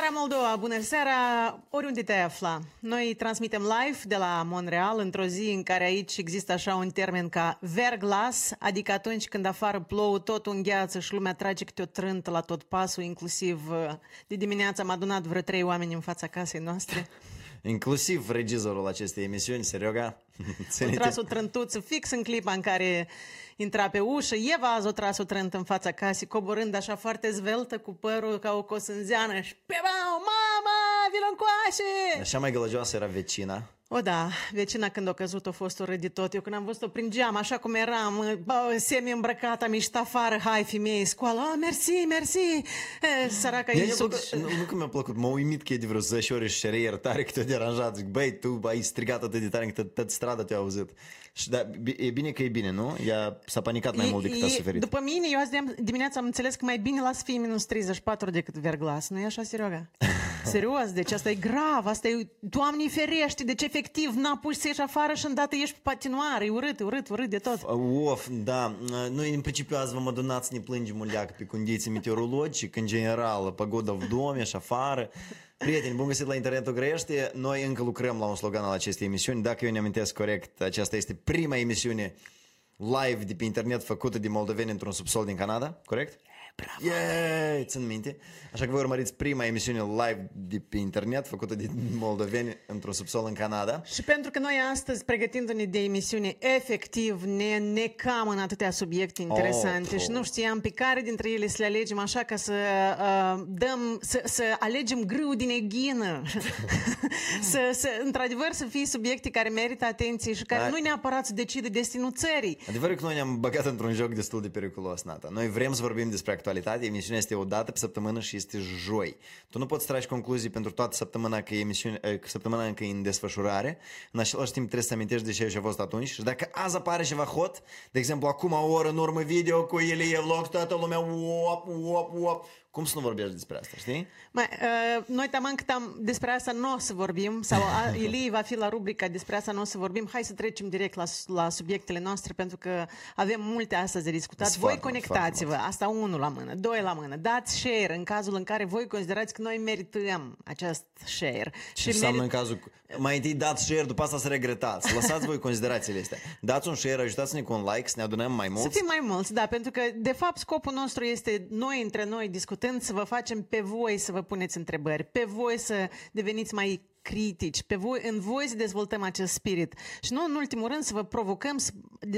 seara, Moldova! Bună seara! Oriunde te afla. Noi transmitem live de la Montreal într-o zi în care aici există așa un termen ca verglas, adică atunci când afară plouă, tot îngheață și lumea trage câte o trântă la tot pasul, inclusiv uh, de dimineață am adunat vreo trei oameni în fața casei noastre. Inclusiv regizorul acestei emisiuni, Serioga. A tras o trântuță fix în clipa în care intra pe ușă. Eva azi o tras o trântă în fața casei, coborând așa foarte zveltă cu părul ca o cosânzeană și pe mama, vină încoace! Așa mai gălăgioasă era vecina. O, da, vecina când a căzut a fost o de tot. Eu când am văzut-o prin geam, așa cum eram, bă, semi îmbrăcată, am ieșit afară, hai femeie, scoală, oh, mersi, mersi. E, săraca e sub... Nu, nu că mi-a plăcut, m-a uimit că e de vreo 10 ori și cere iertare că te-a deranjat. Zic, băi, tu ai strigat atât de tare încât tot strada te-a auzit. Și da, e bine că e bine, nu? Ea s-a panicat mai e, mult decât e, a suferit. După mine, eu azi dimineața am înțeles că mai bine las să fie minus 34 decât verglas. Nu e așa, Serioga? Serios, deci asta e grav, asta e, Doamne ferește, deci efectiv n-a pus să ieși afară și îndată ești pe patinoare, e urât, urât, urât de tot. Of, da, noi în principiu azi v-am adunat să ne plângem un leac pe condiții meteorologice, în general, pagoda în dom și afară. Prieteni, bun găsit la Internetul Grăiește. Noi încă lucrăm la un slogan al acestei emisiuni. Dacă eu ne amintesc corect, aceasta este prima emisiune live de pe internet făcută de moldoveni într-un subsol din Canada, corect? Bravo! Yeah! Țin minte. Așa că voi urmăriți prima emisiune live de pe internet făcută de moldoveni într-un subsol în Canada. Și pentru că noi astăzi, pregătindu-ne de emisiune, efectiv ne necam în atâtea subiecte interesante oh, și nu știam pe care dintre ele să le alegem așa ca să uh, dăm, să, să alegem grâu din eghină. să, să, într-adevăr să fie subiecte care merită atenție și care da. nu neapărat să decide destinul țării. Adevărul că noi ne-am băgat într-un joc destul de periculos, Nata. Noi vrem să vorbim despre actualitate, emisiunea este o dată pe săptămână și este joi. Tu nu poți tragi concluzii pentru toată săptămâna că, emisiune, că săptămâna încă e în desfășurare, în același timp trebuie să amintești de ce a fost atunci. Și dacă azi apare ceva hot, de exemplu acum o oră în urmă video cu Ilie Vlog, toată lumea uop, uop, uop, cum să nu vorbești despre asta, știi? Mai, uh, noi tamam că tam, despre asta nu o să vorbim, sau Ilie va fi la rubrica despre asta nu o să vorbim. Hai să trecem direct la, la subiectele noastre, pentru că avem multe astăzi de discutat. Voi foarte, conectați-vă, foarte asta unul la mână, doi la mână. Dați share în cazul în care voi considerați că noi merităm acest share. Ce și înseamnă merit... în cazul... Mai întâi dați share, după asta să regretați. Lăsați voi considerațiile astea. Dați un share, ajutați-ne cu un like, să ne adunăm mai mulți. Să fim mai mulți, da, pentru că de fapt scopul nostru este noi între noi discutăm discutând, să vă facem pe voi să vă puneți întrebări, pe voi să deveniți mai critici, pe voi, în voi să dezvoltăm acest spirit. Și nu în ultimul rând să vă provocăm să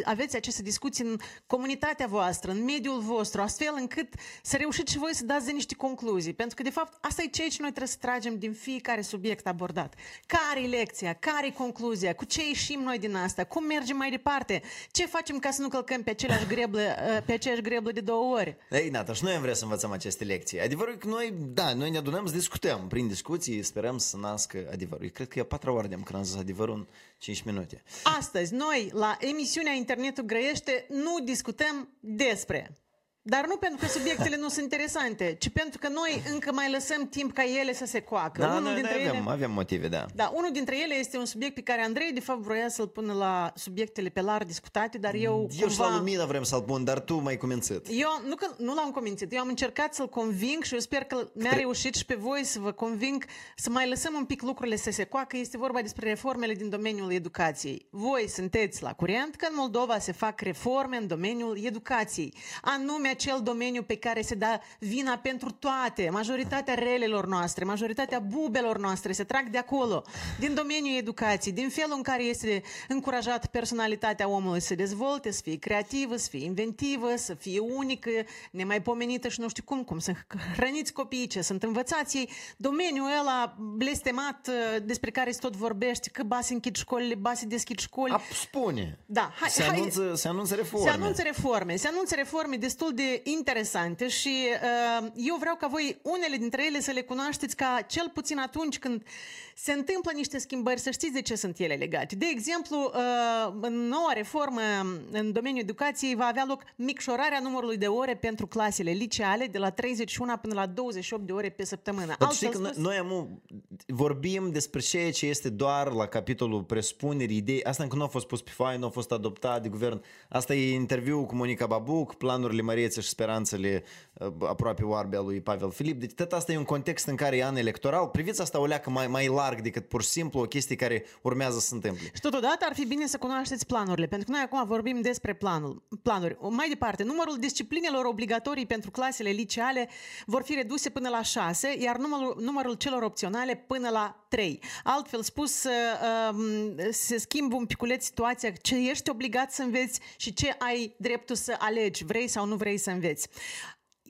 aveți aceste discuții în comunitatea voastră, în mediul vostru, astfel încât să reușiți și voi să dați de niște concluzii. Pentru că, de fapt, asta e ceea ce noi trebuie să tragem din fiecare subiect abordat. Care e lecția? Care e concluzia? Cu ce ieșim noi din asta? Cum mergem mai departe? Ce facem ca să nu călcăm pe aceleași greblă, pe aceeași greblă de două ori? Ei, Nata, și noi am vrea să învățăm aceste lecții. Adevărul că noi, da, noi ne adunăm să discutăm. Prin discuții sperăm să nască adevărul. Eu cred că e a patra oară de-am când am zis adevărul în 5 minute. Astăzi, noi, la emisiunea Internetul Grăiește, nu discutăm despre dar nu pentru că subiectele nu sunt interesante, ci pentru că noi încă mai lăsăm timp ca ele să se coacă. Da, unul noi, dintre noi avem, ele, avem motive, da. Da, unul dintre ele este un subiect pe care Andrei, de fapt, vroia să-l pună la subiectele pe larg discutate, dar eu Eu cumva... și la Lumina vrem să-l pun, dar tu mai comențit. Eu nu, că, nu l-am convințit, eu am încercat să-l conving și eu sper că mi-a reușit și pe voi să vă conving să mai lăsăm un pic lucrurile să se coacă. Este vorba despre reformele din domeniul educației. Voi sunteți la curent că în Moldova se fac reforme în domeniul educației, anume acel domeniu pe care se dă vina pentru toate. Majoritatea relelor noastre, majoritatea bubelor noastre se trag de acolo, din domeniul educației, din felul în care este încurajat personalitatea omului să se dezvolte, să fie creativă, să fie inventivă, să fie unică, nemaipomenită și nu știu cum, cum să hrăniți copiii, ce sunt învățați ei. Domeniul ăla blestemat uh, despre care se tot vorbește, că basi închid școlile, basi deschid școli. A, spune. Da, hai, se, hai, anunță, se anunță reforme. Se anunță reforme. Se anunță reforme destul de interesante și uh, eu vreau ca voi unele dintre ele să le cunoașteți ca cel puțin atunci când se întâmplă niște schimbări, să știți de ce sunt ele legate. De exemplu, uh, în noua reformă în domeniul educației va avea loc micșorarea numărului de ore pentru clasele liceale de la 31 până la 28 de ore pe săptămână. Dar știi că noi am, vorbim despre ceea ce este doar la capitolul presupuneri, idei. Asta încă nu a fost pus pe foaie, nu a fost adoptat de guvern. Asta e interviu cu Monica Babuc, planurile Măriei speranțele și speranțele uh, aproape oarbe a lui Pavel Filip. Deci tot asta e un context în care e an electoral. Priviți asta o leacă mai, mai larg decât pur și simplu o chestie care urmează să se întâmple. Și totodată ar fi bine să cunoașteți planurile, pentru că noi acum vorbim despre planul, planuri. Mai departe, numărul disciplinelor obligatorii pentru clasele liceale vor fi reduse până la 6, iar numărul, numărul celor opționale până la 3. Altfel spus, uh, um, se schimbă un piculeț situația ce ești obligat să înveți și ce ai dreptul să alegi, vrei sau nu vrei să înveți.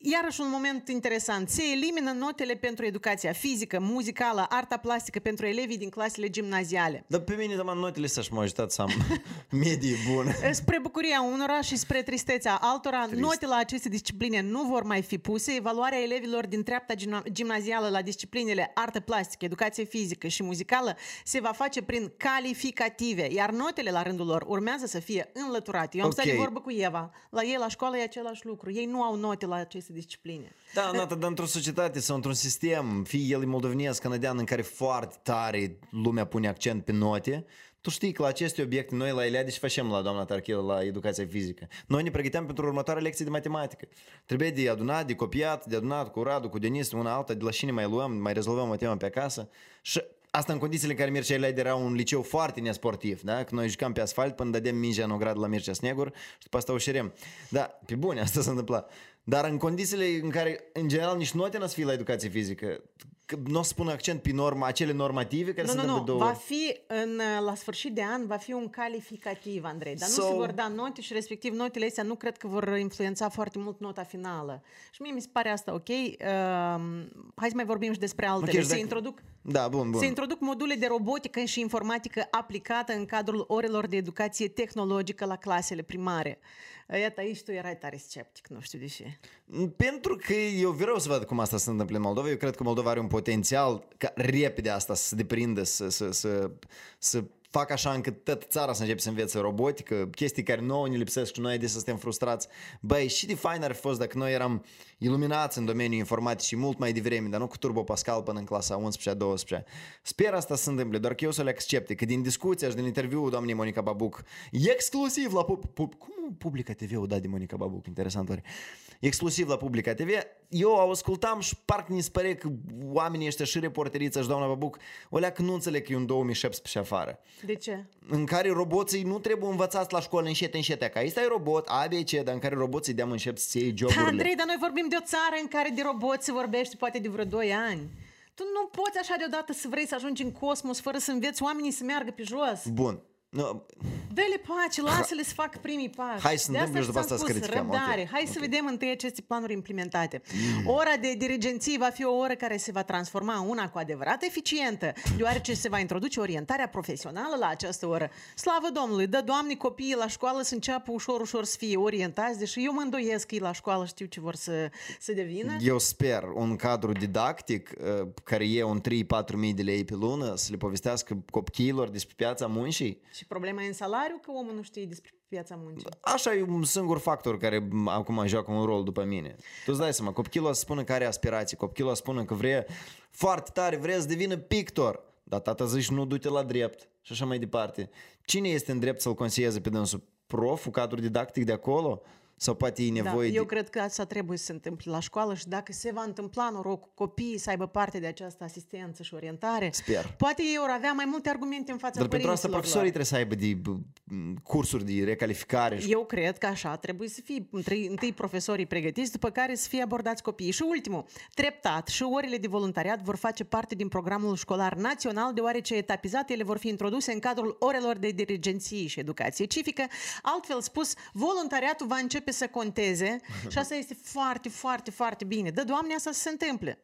Iarăși un moment interesant. Se elimină notele pentru educația fizică, muzicală, arta plastică pentru elevii din clasele gimnaziale. Dar pe mine, dar notele să-și mă ajutat să am medie bună. Spre bucuria unora și spre tristețea altora, Trist. note la aceste discipline nu vor mai fi puse. Evaluarea elevilor din treapta gimnazială la disciplinele artă plastică, educație fizică și muzicală se va face prin calificative, iar notele la rândul lor urmează să fie înlăturate. Eu am okay. stat de vorbă cu Eva. La ei la școală e același lucru. Ei nu au note la aceste aceste discipline. Da, Nata, dar într-o societate sau într-un sistem, fie el moldovenesc, canadian, în care foarte tare lumea pune accent pe note, tu știi că la aceste obiecte noi la Eliade și facem la doamna Tarchilă la educația fizică. Noi ne pregăteam pentru următoarea lecție de matematică. Trebuie de adunat, de copiat, de adunat cu Radu, cu Denis, una alta, de la cine mai luăm, mai rezolvăm o temă pe acasă. Și Asta în condițiile în care Mircea Eliade era un liceu foarte nesportiv, da? Că noi jucam pe asfalt până dădeam mingea în ogradă la Mircea Snegur și după asta o șerem. Da, pe bune, asta s-a întâmplat. Dar în condițiile în care, în general, nici nu te n fi la educație fizică, nu o să pun accent pe norma, acele normative care nu, sunt nu, nu. două... va fi în, la sfârșit de an, va fi un calificativ, Andrei, dar so... nu se vor da note și respectiv notele astea nu cred că vor influența foarte mult nota finală. Și mie mi se pare asta ok. Uh, hai să mai vorbim și despre altele. Okay, se dacă... introduc da, bun, bun. Se introduc module de robotică și informatică aplicată în cadrul orelor de educație tehnologică la clasele primare. Iată, aici tu erai tare sceptic, nu știu de ce. Pentru că eu vreau să văd cum asta se întâmplă în Moldova. Eu cred că Moldova are un potențial ca repede asta să se deprindă, să, să, să, să fac așa încât tot țara să începe să învețe robotică, chestii care nouă ne lipsesc și noi adesea suntem frustrați. Băi, și de fain ar fi fost dacă noi eram iluminați în domeniul informaticii mult mai devreme, dar nu cu Turbo Pascal până în clasa 11-12. Sper asta să se întâmple, doar că eu să le accepte, că din discuția și din interviul doamnei Monica Babuc, exclusiv la pub, pub, cum Publica TV-ul dat de Monica Babuc, interesant oare. Exclusiv la Publica TV, eu o ascultam și parcă mi se pare că oamenii ăștia și reporterița și doamna Babuc o leacă nu înțeleg că e un 2017 afară. De ce? În care roboții nu trebuie învățați la școală încet, încet. Ca aici e robot, ABC, dar în care roboții de-am încep să iei joburile. Da, Andrei, dar noi vorbim de o țară în care de roboți se vorbește poate de vreo 2 ani. Tu nu poți așa deodată să vrei să ajungi în cosmos fără să înveți oamenii să meargă pe jos. Bun. No. Dă-le pace, lasă-le să fac primii pași. Hai să întâmple și după asta să criticăm. Răbdare. Okay. Hai okay. să vedem întâi aceste planuri implementate. Mm. Ora de dirigenții va fi o oră care se va transforma în una cu adevărat eficientă, deoarece se va introduce orientarea profesională la această oră. Slavă Domnului! Dă, Doamne, copiii la școală să înceapă ușor, ușor să fie orientați, deși eu mă îndoiesc că ei la școală știu ce vor să, să devină. Eu sper un cadru didactic uh, care e un 3-4 mii de lei pe lună să le povestească copiilor despre piața muncii. Și problema e în salariu că omul nu știe despre piața muncii. Așa e un singur factor care acum joacă un rol după mine. Tu îți dai seama, copilul să spună că are aspirații, copilul să spună că vrea foarte tare, vrea să devină pictor, dar tata zici nu du-te la drept și așa mai departe. Cine este în drept să-l consilieze pe dânsul? Proful, cadrul didactic de acolo? Sau poate e nevoie da, de... Eu cred că asta trebuie să se întâmple la școală și dacă se va întâmpla noroc copiii să aibă parte de această asistență și orientare, Sper. poate ei vor avea mai multe argumente în fața Dar pentru asta profesorii trebuie să aibă de cursuri de recalificare. Și... Eu cred că așa trebuie să fie întâi, întâi profesorii pregătiți, după care să fie abordați copiii. Și ultimul, treptat și orele de voluntariat vor face parte din programul școlar național, deoarece etapizat ele vor fi introduse în cadrul orelor de dirigenție și educație civică. Altfel spus, voluntariatul va începe începe să conteze și asta este foarte, foarte, foarte bine. Dă, Doamne, asta să se întâmple.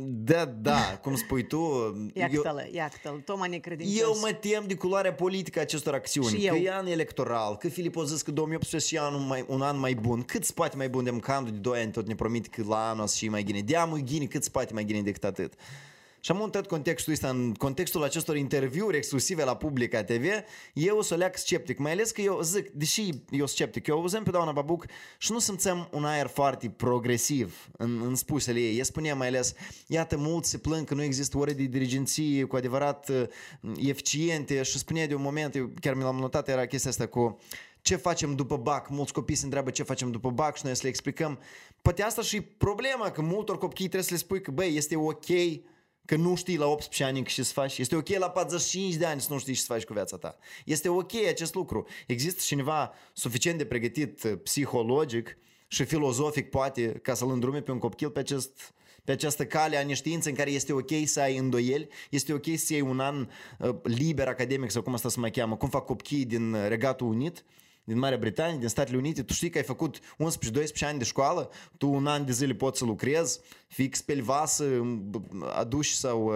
Da, da, cum spui tu... Iată-l, iată-l, Toma necredincios. Eu mă tem de culoarea politică a acestor acțiuni. Și că eu. e an electoral, că Filip a zis că 2018 e anul mai, un an mai bun. Cât spate mai bun de candu de 2 ani tot ne promite că la anul o să și mai gine. Deamă gine, cât spate mai gine decât atât. Și am montat contextul ăsta, în contextul acestor interviuri exclusive la Publica TV, eu să leac sceptic, mai ales că eu zic, deși eu sceptic, eu auzăm pe doamna Babuc și nu simțăm un aer foarte progresiv în, în spusele ei. Ea spunea mai ales, iată, mulți se plâng că nu există ore de dirigenție cu adevărat uh, eficiente și spunea de un moment, eu chiar mi l-am notat, era chestia asta cu ce facem după BAC, mulți copii se întreabă ce facem după BAC și noi să le explicăm. Poate asta și problema, că multor copii trebuie să le spui că, băi, este ok că nu știi la 18 ani ce să faci. Este ok la 45 de ani să nu știi ce să faci cu viața ta. Este ok acest lucru. Există cineva suficient de pregătit uh, psihologic și filozofic, poate, ca să-l îndrume pe un copil pe acest pe această cale a neștiinței în care este ok să ai îndoieli, este ok să iei un an uh, liber academic sau cum asta se mai cheamă, cum fac copiii din Regatul Unit, din Marea Britanie, din Statele Unite, tu știi că ai făcut 11-12 ani de școală, tu un an de zile poți să lucrezi, fix pe vasă, aduci sau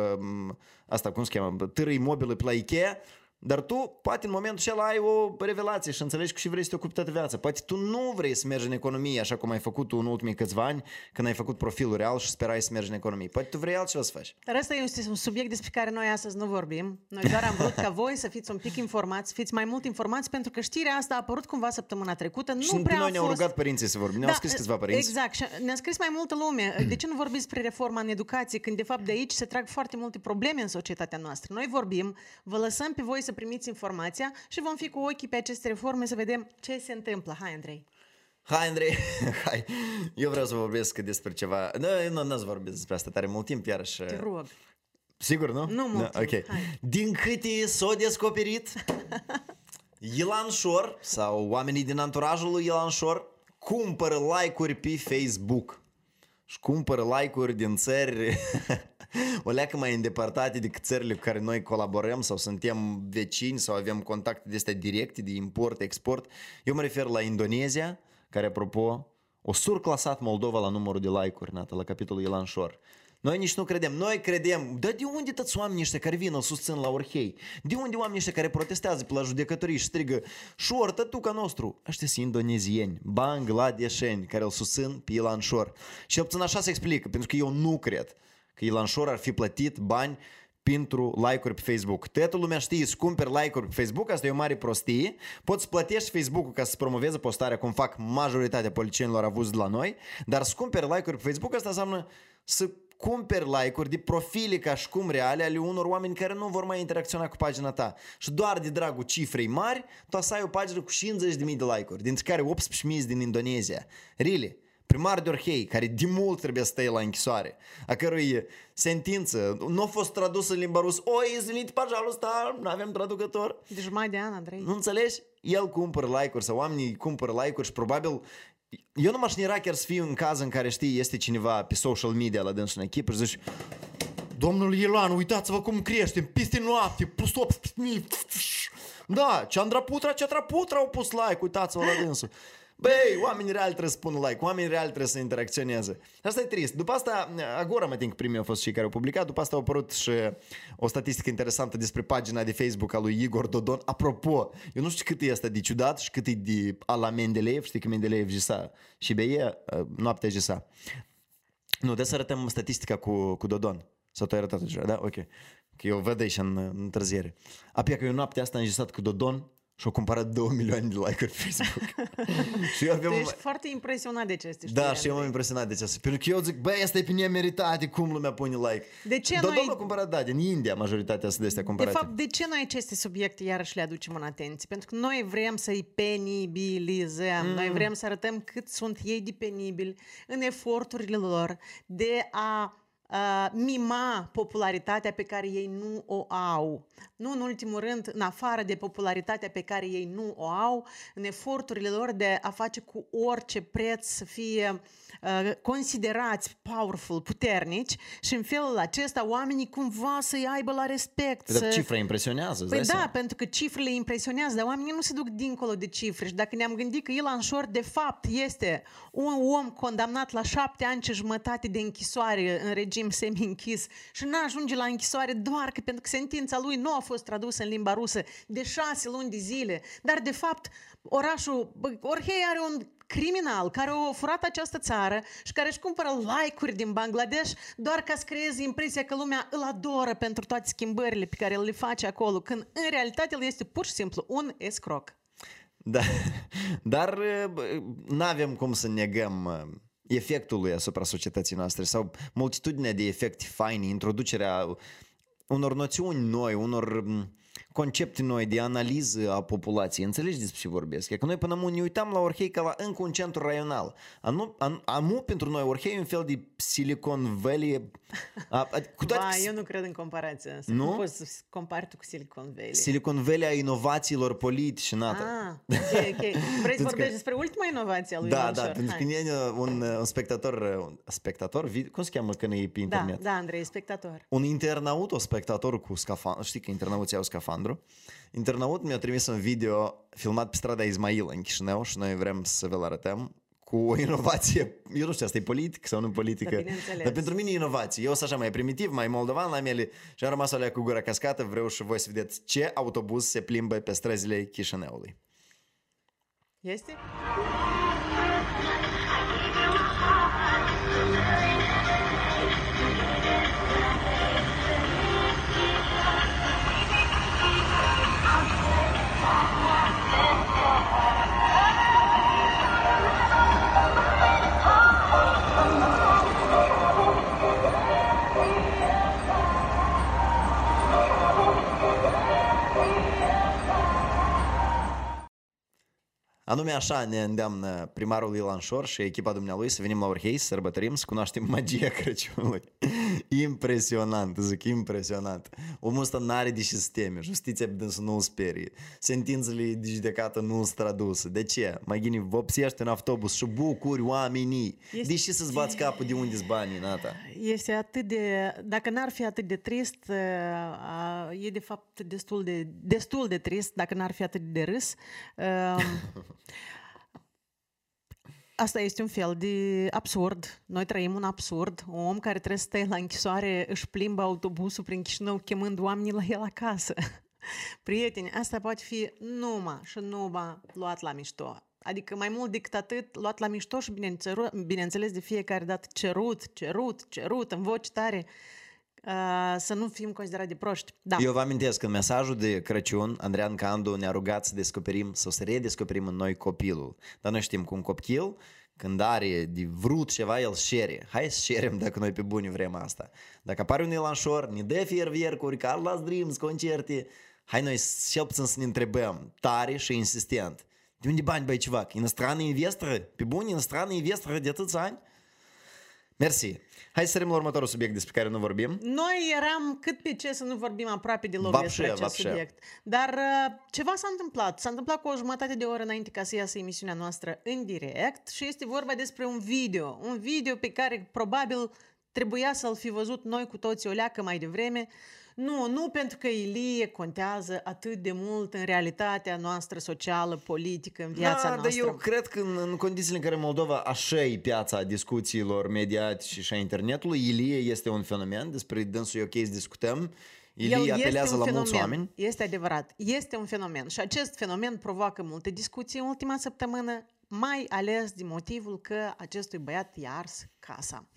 asta cum se cheamă, târâi mobilă pe la Ikea, dar tu, poate în momentul acela ai o revelație și înțelegi că și vrei să te ocupi toată viața. Poate tu nu vrei să mergi în economie așa cum ai făcut tu în ultimii câțiva ani, când ai făcut profilul real și sperai să mergi în economie. Poate tu vrei altceva să faci. Dar asta este un subiect despre care noi astăzi nu vorbim. Noi doar am vrut ca voi să fiți un pic informați, fiți mai mult informați, pentru că știrea asta a apărut cumva săptămâna trecută. Nu și prea noi a ne-au fost... rugat părinții să vorbim. Ne-au Da, scris câțiva părinți. Exact, și ne-a scris mai multă lume. De ce nu vorbiți despre reforma în educație, când de fapt de aici se trag foarte multe probleme în societatea noastră? Noi vorbim, vă lăsăm pe voi să primiți informația și vom fi cu ochii pe aceste reforme să vedem ce se întâmplă. Hai, Andrei. Hai, Andrei, hai. Eu vreau să vorbesc despre ceva. Nu, nu, nu să vorbesc despre asta tare mult timp, iarăși. Te rog. Sigur, nu? Nu mult Da, timp, ok. hai. Din câte s-a descoperit, Ilan Shor sau oamenii din anturajul lui Ilan Shor cumpără like-uri pe Facebook și cumpără like-uri din țări o leacă mai îndepărtate decât țările cu care noi colaborăm sau suntem vecini sau avem contacte de astea directe de import, export. Eu mă refer la Indonezia, care apropo o surclasat Moldova la numărul de like-uri, Nata, la capitolul Ilan Shor. Noi nici nu credem. Noi credem, dar de unde toți oamenii ăștia care vin, îl susțin la Orhei? De unde oamenii ăștia care protestează pe la judecătorii și strigă Șor, tătuca nostru? Ăștia sunt indonezieni, bangladesheni care îl susțin pe Ilan Șor. Și el puțin așa se explică, pentru că eu nu cred că Ilan Șor ar fi plătit bani pentru like-uri pe Facebook. Toată lumea știe să cumperi like-uri pe Facebook, asta e o mare prostie. Poți să plătești Facebook-ul ca să promoveze postarea, cum fac majoritatea politicienilor avuți de la noi, dar să cumperi like-uri pe Facebook, asta înseamnă să cumperi like-uri de profile ca și cum reale ale unor oameni care nu vor mai interacționa cu pagina ta. Și doar de dragul cifrei mari, tu să ai o pagină cu 50.000 de like-uri, dintre care 18.000 din Indonezia. Really? Primar de Orhei, care de mult trebuie să stai la închisoare, a cărui sentință nu a fost tradusă în limba rusă. Oi, izvinit, păjalusta, nu avem traducător. De jumătate de an, Andrei. Nu înțelegi? El cumpără like-uri sau oamenii cumpără like-uri și probabil eu nu m-aș nera chiar să fiu în caz în care știi, este cineva pe social media la dânsul în echipă și zici Domnul Ilan, uitați-vă cum creștem, peste noapte, plus 8.000. Da, Chandra Putra, Ceatra Putra au pus like, uitați-vă la dânsul. Băi, oamenii reali trebuie să pună like, oamenii reali trebuie să interacționeze. Asta e trist. După asta, Agora mă că primii au fost cei care au publicat, după asta au apărut și o statistică interesantă despre pagina de Facebook a lui Igor Dodon. Apropo, eu nu știu cât e asta de ciudat și cât e de ala Mendeleev, știi că Mendeleev jisa și beie noaptea jisa. Nu, trebuie să arătăm statistica cu, cu Dodon. Sau tu ai arătat deja, da? Ok. Că eu văd aici în, în întârziere. Apoi că eu noaptea asta am jisat cu Dodon și au cumpărat 2 milioane de like-uri pe Facebook. și eu Tu aveam... ești foarte impresionat de aceste știri, Da, și eu m-am Andrei. impresionat de ce Pentru că eu zic, băi, asta e pe nemeritate, cum lumea pune like. De ce Dar noi- domnul a cumpărat, da, din India majoritatea sunt de astea De cumpărate. fapt, de ce noi aceste subiecte iarăși le aducem în atenție? Pentru că noi vrem să-i penibilizăm, mm. noi vrem să arătăm cât sunt ei de penibili în eforturile lor de a a mima popularitatea pe care ei nu o au. Nu în ultimul rând, în afară de popularitatea pe care ei nu o au, în eforturile lor de a face cu orice preț să fie uh, considerați powerful, puternici și în felul acesta oamenii cumva să-i aibă la respect. Dar să... cifra impresionează, îți Păi dai da, seama? pentru că cifrele impresionează, dar oamenii nu se duc dincolo de cifre. Și dacă ne-am gândit că Ilan Shor, de fapt, este un om condamnat la șapte ani și jumătate de închisoare în regim semi-închis și nu ajunge la închisoare doar că pentru că sentința lui nu a fost tradusă în limba rusă de șase luni de zile, dar de fapt orașul bă, Orhei are un criminal care a furat această țară și care își cumpără like-uri din Bangladesh doar ca să creeze impresia că lumea îl adoră pentru toate schimbările pe care el le face acolo, când în realitate el este pur și simplu un escroc. Da. Dar nu avem cum să negăm uh, efectul lui asupra societății noastre sau multitudinea de efecte faine, introducerea unor noțiuni noi, unor m, concepte noi de analiză a populației. Înțelegi despre ce vorbesc? E că noi până acum ne uitam la Orhei ca la încă un centru raional. Anu, an, amu pentru noi Orhei e un fel de Silicon Valley. A, a, cu toate ba, eu nu cred în comparația asta. Nu? Nu poți să compari tu cu Silicon Valley. Silicon Valley a inovațiilor politice, nată. Ah, ok, ok. Vrei să vorbești despre ultima inovație a lui Da, da, pentru că e un, un spectator, un spectator, cum se cheamă când e pe da, internet? Da, da, Andrei, spectator. Un internaut, o spectator cu scafandru, știi că internauții au scafandru, internaut mi-a trimis un video filmat pe strada Ismail în Chișinău și noi vrem să vă arătăm cu o inovație, eu nu știu, asta e politic sau nu politică, da, dar pentru mine e inovație. Eu sunt așa mai primitiv, mai moldovan la mele și am rămas alea cu gura cascată, vreau și voi să vedeți ce autobuz se plimbă pe străzile Chișinăului. Este? Anume așa ne îndeamnă primarul Ilan Șor și echipa dumnealui să venim la Orhei, să sărbătorim, să cunoaștem magia Crăciunului. impresionant, zic, impresionant. Omul ăsta n-are de ce sisteme, justiția pe dânsul nu-l sperie, sentințele de judecată nu sunt traduse. De ce? Mai gini, vopsește în autobuz și bucuri oamenii. Este... De ce să-ți bați capul de unde-s banii, Nata? Este atât de... Dacă n-ar fi atât de trist, e de fapt destul de, destul de trist, dacă n-ar fi atât de râs. Asta este un fel de absurd. Noi trăim un absurd. Un om care trebuie să stai la închisoare își plimbă autobusul prin Chișinău chemând oamenii la el acasă. Prieteni, asta poate fi numai și numai luat la mișto. Adică mai mult decât atât, luat la mișto și bineînțeles de fiecare dată cerut, cerut, cerut, în voce tare uh, să nu fim considerați de proști. Da. Eu vă amintesc că în mesajul de Crăciun, Andrean Candu ne-a rugat să descoperim sau să redescoperim în noi copilul. Dar noi știm că un copil, când are de vrut ceva, el șere. Hai să șerem dacă noi pe buni vrem asta. Dacă apare un elanșor, ne dă fierviercuri, Carlos Dreams, concerte, hai noi cel puțin să ne întrebăm tare și insistent. De unde bani, băi, ceva? Inăstrană investoră? Pe buni, inăstrană investoră de atâți ani? Mersi. Hai să sărim la următorul subiect despre care nu vorbim. Noi eram cât pe ce să nu vorbim aproape deloc vapșe, despre acest vapșe. subiect. Dar uh, ceva s-a întâmplat. S-a întâmplat cu o jumătate de oră înainte ca să iasă emisiunea noastră în direct și este vorba despre un video. Un video pe care probabil trebuia să-l fi văzut noi cu toții o leacă mai devreme nu, nu pentru că Ilie contează atât de mult în realitatea noastră socială, politică, în viața da, noastră. Dar eu cred că în, în condițiile în care Moldova așa e piața discuțiilor mediatice și a internetului, Ilie este un fenomen, despre dânsul e ok să discutăm, Ilie El apelează la fenomen. mulți oameni. Este adevărat, este un fenomen și acest fenomen provoacă multe discuții în ultima săptămână mai ales din motivul că acestui băiat i-a ars casa.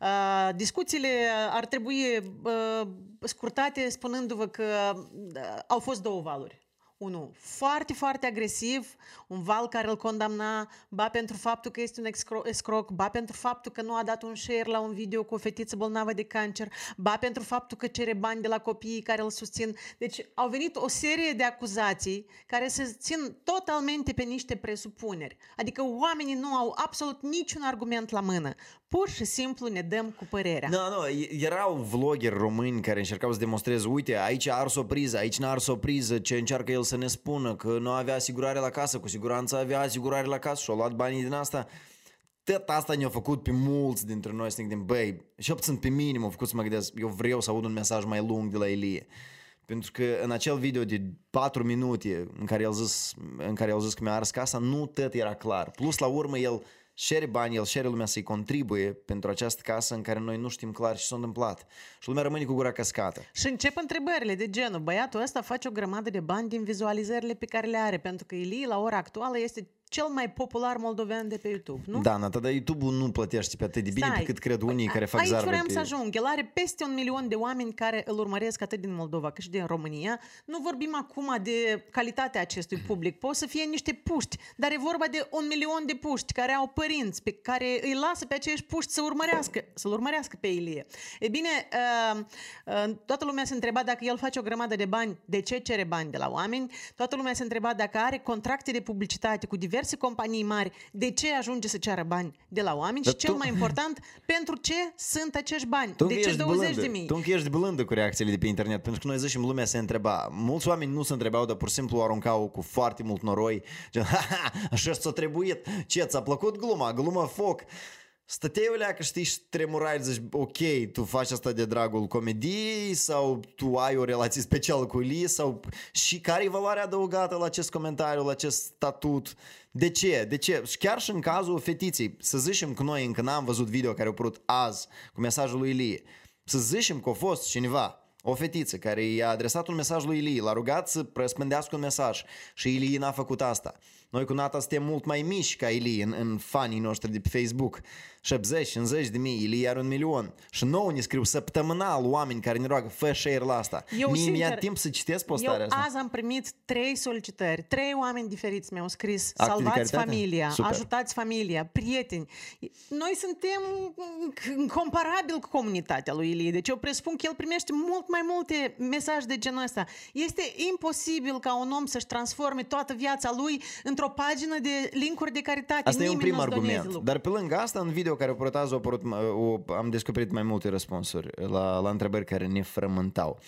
Uh, discuțiile ar trebui uh, scurtate spunându-vă că uh, au fost două valuri unul foarte, foarte agresiv, un val care îl condamna, ba pentru faptul că este un escroc, ba pentru faptul că nu a dat un share la un video cu o fetiță bolnavă de cancer, ba pentru faptul că cere bani de la copiii care îl susțin. Deci au venit o serie de acuzații care se țin totalmente pe niște presupuneri. Adică oamenii nu au absolut niciun argument la mână. Pur și simplu ne dăm cu părerea. Nu, no, nu, no, erau vloggeri români care încercau să demonstreze, uite, aici a ars o priză, aici n-a ars o priză, ce încearcă el să ne spună, că nu avea asigurare la casă, cu siguranță avea asigurare la casă și-a luat banii din asta. Tot asta ne-a făcut pe mulți dintre noi să ne gândim, băi, și obțin pe minim au făcut să mă gândesc, eu vreau să aud un mesaj mai lung de la Elie. Pentru că în acel video de 4 minute în care el zis, în care el zis că mi-a ars casa, nu tot era clar. Plus la urmă el share bani, el share lumea să-i contribuie pentru această casă în care noi nu știm clar ce s-a întâmplat. Și lumea rămâne cu gura cascată. Și încep întrebările de genul, băiatul ăsta face o grămadă de bani din vizualizările pe care le are, pentru că Ilie la ora actuală este cel mai popular moldovean de pe YouTube, nu? Da, Nata, dar YouTube-ul nu plătește pe atât de bine Stai. pe cât cred unii care fac Aici zarve vreau pe... să ajung. El are peste un milion de oameni care îl urmăresc atât din Moldova cât și din România. Nu vorbim acum de calitatea acestui public. Pot să fie niște puști, dar e vorba de un milion de puști care au părinți pe care îi lasă pe acești puști să urmărească, să-l urmărească pe Ilie. E bine, uh, uh, toată lumea se întreba dacă el face o grămadă de bani, de ce cere bani de la oameni. Toată lumea se întreba dacă are contracte de publicitate cu diverse companii mari, de ce ajunge să ceară bani de la oameni Dar și cel tu- mai important, pentru ce sunt acești bani? Tu de încă ce ești 20 blândă. de mii? Tu încă ești blândă cu reacțiile de pe internet, pentru că noi zicem lumea se întreba. Mulți oameni nu se întrebau, dar pur și simplu o aruncau cu foarte mult noroi. Gen, ha, ha, așa ți-a trebuit. Ce, ți-a plăcut gluma? Glumă foc. Stăteai o leacă, știi, și tremurai, zici, ok, tu faci asta de dragul comediei sau tu ai o relație specială cu Ilie sau și care e valoarea adăugată la acest comentariu, la acest statut? De ce? De ce? Și chiar și în cazul fetiței, să zicem că noi încă n-am văzut video care a apărut azi cu mesajul lui Ilie. Să zicem că a fost cineva, o fetiță care i-a adresat un mesaj lui Ilie, l-a rugat să răspândească un mesaj și Ilie n-a făcut asta. Noi cu Nata suntem mult mai mici ca Ilie în, în fanii noștri de pe Facebook. 70, 50 de mii, Ilie are un milion. Și nouă ne scriu săptămânal oameni care ne roagă, fă share la asta. Eu, Mie mi-a sincer, timp să citesc postarea Eu asta. azi am primit trei solicitări. Trei oameni diferiți mi-au scris de salvați caritate? familia, Super. ajutați familia, prieteni. Noi suntem incomparabil cu comunitatea lui Ilie. Deci eu presupun că el primește mult mai multe mesaje de genul ăsta. Este imposibil ca un om să-și transforme toată viața lui într-o pagină de linkuri de caritate. Asta e un Nimeni prim nu-ți doneze argument. lucruri. Dar pe lângă asta, în video care a apărut azi, au apărut, o, am descoperit mai multe răspunsuri la, la întrebări care ne frământau.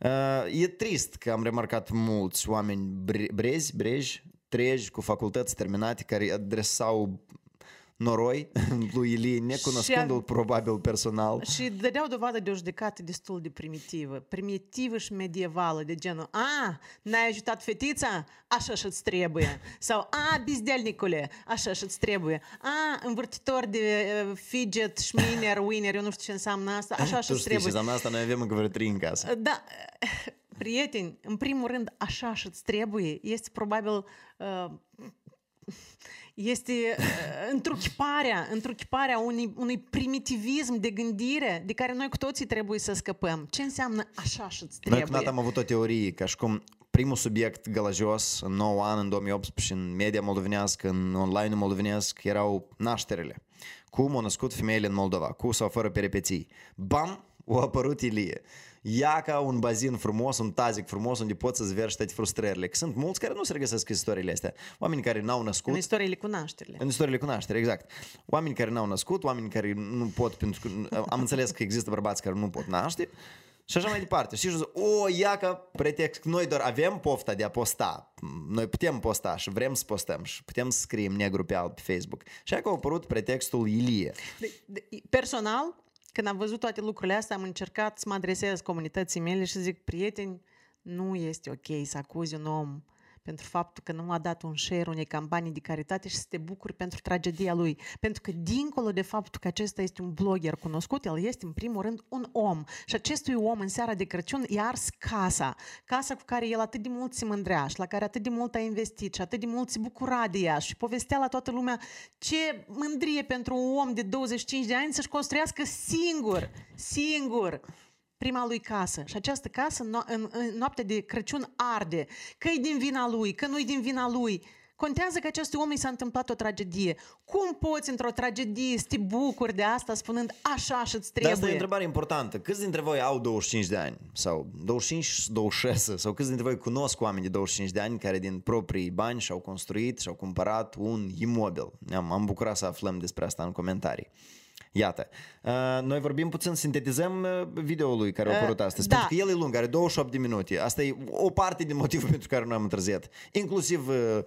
Uh, e trist că am remarcat mulți oameni bre- brezi, breji, treji, cu facultăți terminate, care adresau noroi lui Ilie, necunoscându-l probabil personal. Și dădeau dovadă de o judecată destul de primitivă. Primitivă și medievală, de genul A, n-ai ajutat fetița? Așa și-ți trebuie. Sau A, bizdelnicule, așa și-ți trebuie. A, învârtitor de uh, fidget, șminer, winner, eu nu știu ce înseamnă asta, așa Tu și-ți știi ce trebuie. înseamnă asta? Noi avem încă vreo trei în casă. Da, prieteni, în primul rând, așa și-ți trebuie. Este probabil... Uh, este uh, întruchiparea, întruchiparea unui, unui primitivism de gândire de care noi cu toții trebuie să scăpăm. Ce înseamnă așa și-ți Noi trebuie? cu Nata am avut o teorie, ca și cum primul subiect gălăjos în 9 an, în 2018, în media moldovenească, în online moldovenesc, erau nașterile. Cum au născut femeile în Moldova, cu sau fără peripeții. Bam! A apărut Ilie. Ia ca un bazin frumos, un tazic frumos unde poți să-ți vergi toate frustrările. Că sunt mulți care nu se regăsesc în istoriile astea. Oameni care n-au născut. În istoriile cu nașterile. În istoriile cu naștere, exact. Oameni care n-au născut, oameni care nu pot, pentru că am înțeles că există bărbați care nu pot naște și așa mai departe. Și zic, o, ia ca pretext, că noi doar avem pofta de a posta. Noi putem posta și vrem să postăm și putem să scriem negru pe alb pe Facebook. Și acolo a apărut pretextul Ilie. De, de, personal, când am văzut toate lucrurile astea, am încercat să mă adresez comunității mele și să zic, prieteni, nu este ok să acuzi un om pentru faptul că nu a dat un share unei campanii de caritate și să te bucuri pentru tragedia lui. Pentru că dincolo de faptul că acesta este un blogger cunoscut, el este în primul rând un om. Și acestui om în seara de Crăciun i-a ars casa. Casa cu care el atât de mult se mândrea și la care atât de mult a investit și atât de mult se bucura de ea și povestea la toată lumea ce mândrie pentru un om de 25 de ani să-și construiască singur, singur prima lui casă. Și această casă no- în, în noaptea de Crăciun arde. Că e din vina lui, că nu-i din vina lui. Contează că acestui om i s-a întâmplat o tragedie. Cum poți într-o tragedie să te bucuri de asta spunând așa și-ți Dar trebuie? asta e o întrebare importantă. Câți dintre voi au 25 de ani? Sau 25, 26? Sau câți dintre voi cunosc oameni de 25 de ani care din proprii bani și-au construit și-au cumpărat un imobil? Am, am bucurat să aflăm despre asta în comentarii. Iată, uh, noi vorbim puțin, sintetizăm uh, videoul care a Uh, apărut astăzi, da. pentru că el e lung, are 28 de minute. Asta e o parte din motivul pentru care noi am întârziat. Inclusiv uh,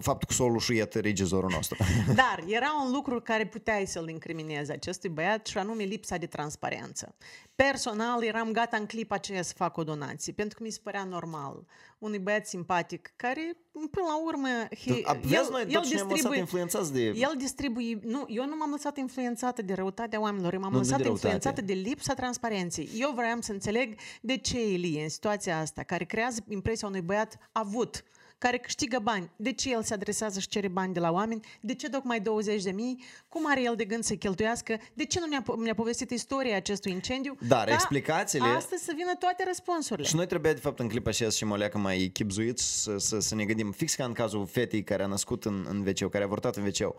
faptul că s-a lușuiet regizorul nostru. Dar era un lucru care puteai să-l incriminezi acestui băiat și anume lipsa de transparență. Personal eram gata în clipa aceea să fac o donație, pentru că mi se părea normal. Unui băiat simpatic care, până la urmă, he, Vezi, noi tot ce ne-am lăsat influențați de... el distribui... Nu, eu nu m-am lăsat influențată de răutatea oamenilor, eu m-am Nu de lăsat răutate. influențată de lipsa transparenței. Eu vreau să înțeleg de ce Elie, în situația asta, care creează impresia unui băiat avut, care câștigă bani. De ce el se adresează și cere bani de la oameni? De ce tocmai 20 de mii? Cum are el de gând să cheltuiască? De ce nu ne-a, po- ne-a povestit istoria acestui incendiu? Dar Ca explicațiile- Astăzi să vină toate răspunsurile. Și noi trebuie, de fapt, în clipa aceea și mă leacă mai chipzuiți să, să, să ne gândim fix ca în cazul fetei care a născut în, în wc care a avortat în wc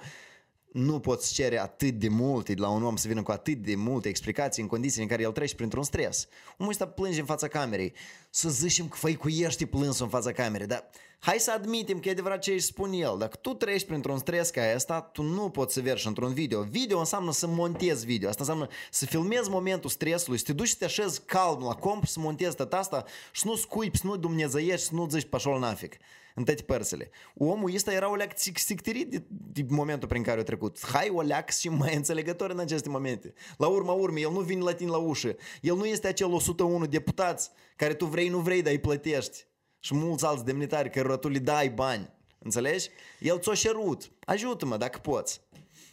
nu poți cere atât de multe de la un om să vină cu atât de multe explicații în condiții în care el trece printr-un stres. Omul ăsta plânge în fața camerei. Să zicem că făicuiești plânsul în fața camerei, dar hai să admitem că e adevărat ce își spun el. Dacă tu treci printr-un stres ca ăsta, tu nu poți să vergi într-un video. Video înseamnă să montezi video. Asta înseamnă să filmezi momentul stresului, să te duci să te așezi calm la comp, să montezi tot asta și să nu scuipi, să nu dumnezeiești, să nu zici pașol nafic în toate părțile. Omul ăsta era o leac sictirit de, de momentul prin care a trecut. Hai o leac și mai înțelegător în aceste momente. La urma urmei, el nu vine la tine la ușă. El nu este acel 101 deputați care tu vrei, nu vrei, dar îi plătești. Și mulți alți demnitari care tu le dai bani. Înțelegi? El ți-o șerut. Ajută-mă dacă poți.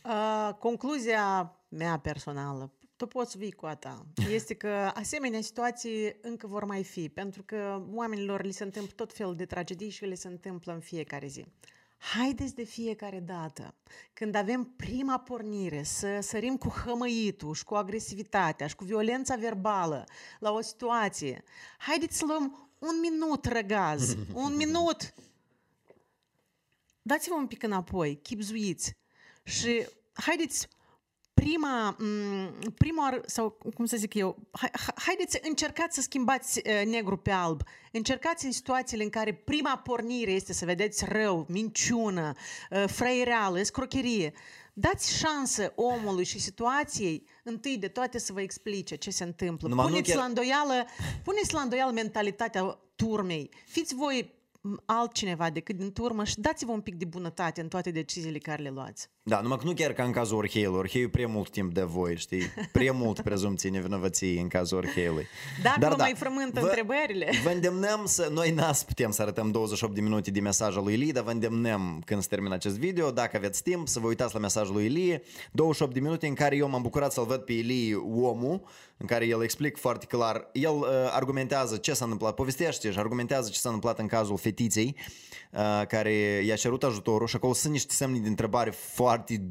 Uh, concluzia mea personală, tu poți vii cu a ta, este că asemenea situații încă vor mai fi, pentru că oamenilor li se întâmplă tot felul de tragedii și le se întâmplă în fiecare zi. Haideți de fiecare dată, când avem prima pornire, să sărim cu hămăitul și cu agresivitatea și cu violența verbală la o situație, haideți să luăm un minut răgaz, un minut. Dați-vă un pic înapoi, chipzuiți. Și haideți prima, m, prima oară, sau cum să zic eu, hai, ha- haideți să încercați să schimbați uh, negru pe alb. Încercați în situațiile în care prima pornire este să vedeți rău, minciună, uh, frăireală, escrocherie. Dați șansă omului și situației întâi de toate să vă explice ce se întâmplă. Numai nu puneți, chiar- la îndoială, puneți la îndoială mentalitatea turmei. Fiți voi m, altcineva decât din turmă și dați-vă un pic de bunătate în toate deciziile care le luați. Da, numai că nu chiar ca în cazul Orheiului. Orheiul prea mult timp de voi, știi? Prea mult prezumție nevinovăției în cazul Orheiului. Dacă Dar vă da, mai frământă vă- întrebările. Vă îndemnăm să... Noi n-ați putem să arătăm 28 de minute de mesaj al lui Ilie, dar vă îndemnăm când se termină acest video, dacă aveți timp, să vă uitați la mesajul lui Ilie. 28 de minute în care eu m-am bucurat să-l văd pe Ilie omul, în care el explic foarte clar. El uh, argumentează ce s-a întâmplat, povestește și argumentează ce s-a întâmplat în cazul fetiței uh, care i-a cerut ajutorul și acolo sunt niște semne de întrebare foarte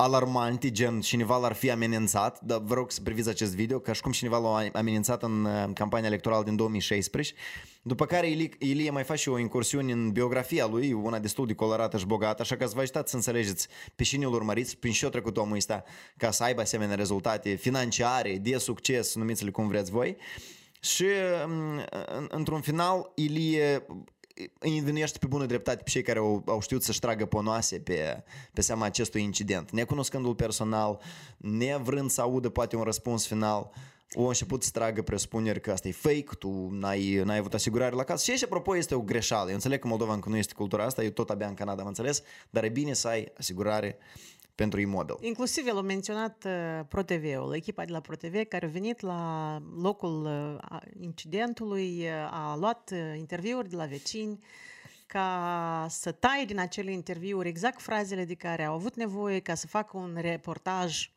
alarmante, gen cineva l-ar fi amenințat, dar vă rog să priviți acest video, ca și cum cineva l-a amenințat în uh, campania electorală din 2016. După care Ilie, Ilie mai face o incursiune în biografia lui, una destul de colorată și bogată, așa că să vă ajutați să înțelegeți pe cine îl urmăriți, prin ce a trecut omul ăsta, ca să aibă asemenea rezultate financiare, de succes, numiți-le cum vreți voi. Și um, în- într-un final, Ilie îi învinuiește pe bună dreptate pe cei care au, au știut să-și tragă ponoase pe, pe seama acestui incident. Necunoscându-l personal, nevrând să audă poate un răspuns final, au început să tragă presupuneri că asta e fake, tu n-ai, n-ai avut asigurare la casă. Și aici, apropo, este o greșeală. Eu înțeleg că Moldova încă nu este cultura asta, eu tot abia în Canada am înțeles, dar e bine să ai asigurare pentru imobil. Inclusiv el a menționat uh, ProTV-ul, echipa de la ProTV care a venit la locul uh, a- incidentului, uh, a luat uh, interviuri de la vecini ca să taie din acele interviuri exact frazele de care au avut nevoie ca să facă un reportaj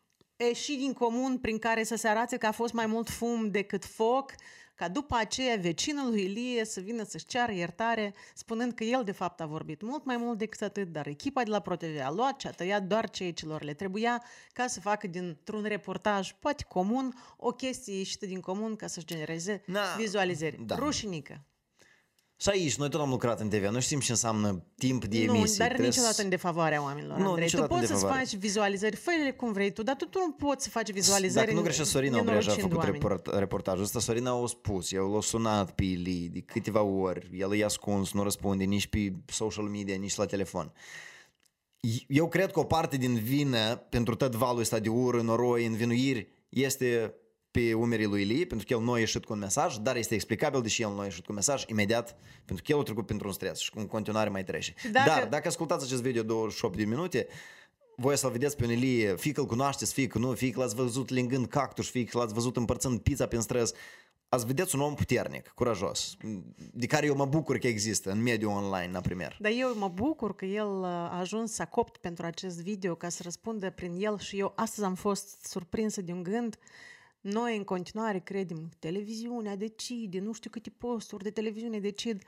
ieșit din comun prin care să se arate că a fost mai mult fum decât foc, ca după aceea vecinul lui Ilie să vină să-și ceară iertare, spunând că el de fapt a vorbit mult mai mult decât atât, dar echipa de la ProTV a luat și a tăiat doar ceea ce lor le trebuia ca să facă dintr-un reportaj, poate comun, o chestie ieșită din comun ca să-și genereze Na, vizualizări. da. Rușinică. Și aici, noi tot am lucrat în TV, noi știm ce înseamnă timp de Nu, emisie. dar Trebuie niciodată să- în defavoarea oamenilor, Nu, Andrei. Tu niciodată în poți să-ți defavoare. faci vizualizări, fă cum vrei tu, dar tu, tu nu poți să faci vizualizări Dacă nu greșesc, Sorina Obreja a nenorocind făcut oamenii. report, reportajul ăsta. Sorina a spus, el l-a sunat pe Ili de câteva ori, el e ascuns, nu răspunde nici pe social media, nici la telefon. Eu cred că o parte din vină pentru tot valul ăsta de ură, noroi, învinuiri este pe umerii lui Ili, pentru că el nu a ieșit cu un mesaj, dar este explicabil de ce el nu a ieșit cu un mesaj imediat, pentru că el a trecut printr-un stres și în continuare mai trece. Dacă- Dar dacă ascultați acest video 28 de minute, voi să-l vedeți pe un Ilie, fie că îl cunoașteți, fie că nu, fie că l-ați văzut lingând cactus, fie că l-ați văzut împărțând pizza prin străzi, ați vedeți un om puternic, curajos, de care eu mă bucur că există în mediul online, la primer. Dar eu mă bucur că el uh, a ajuns să copt pentru acest video ca să răspundă prin el și eu astăzi am fost surprinsă de un gând. Noi în continuare credem televiziunea decide, nu știu câte posturi de televiziune decid.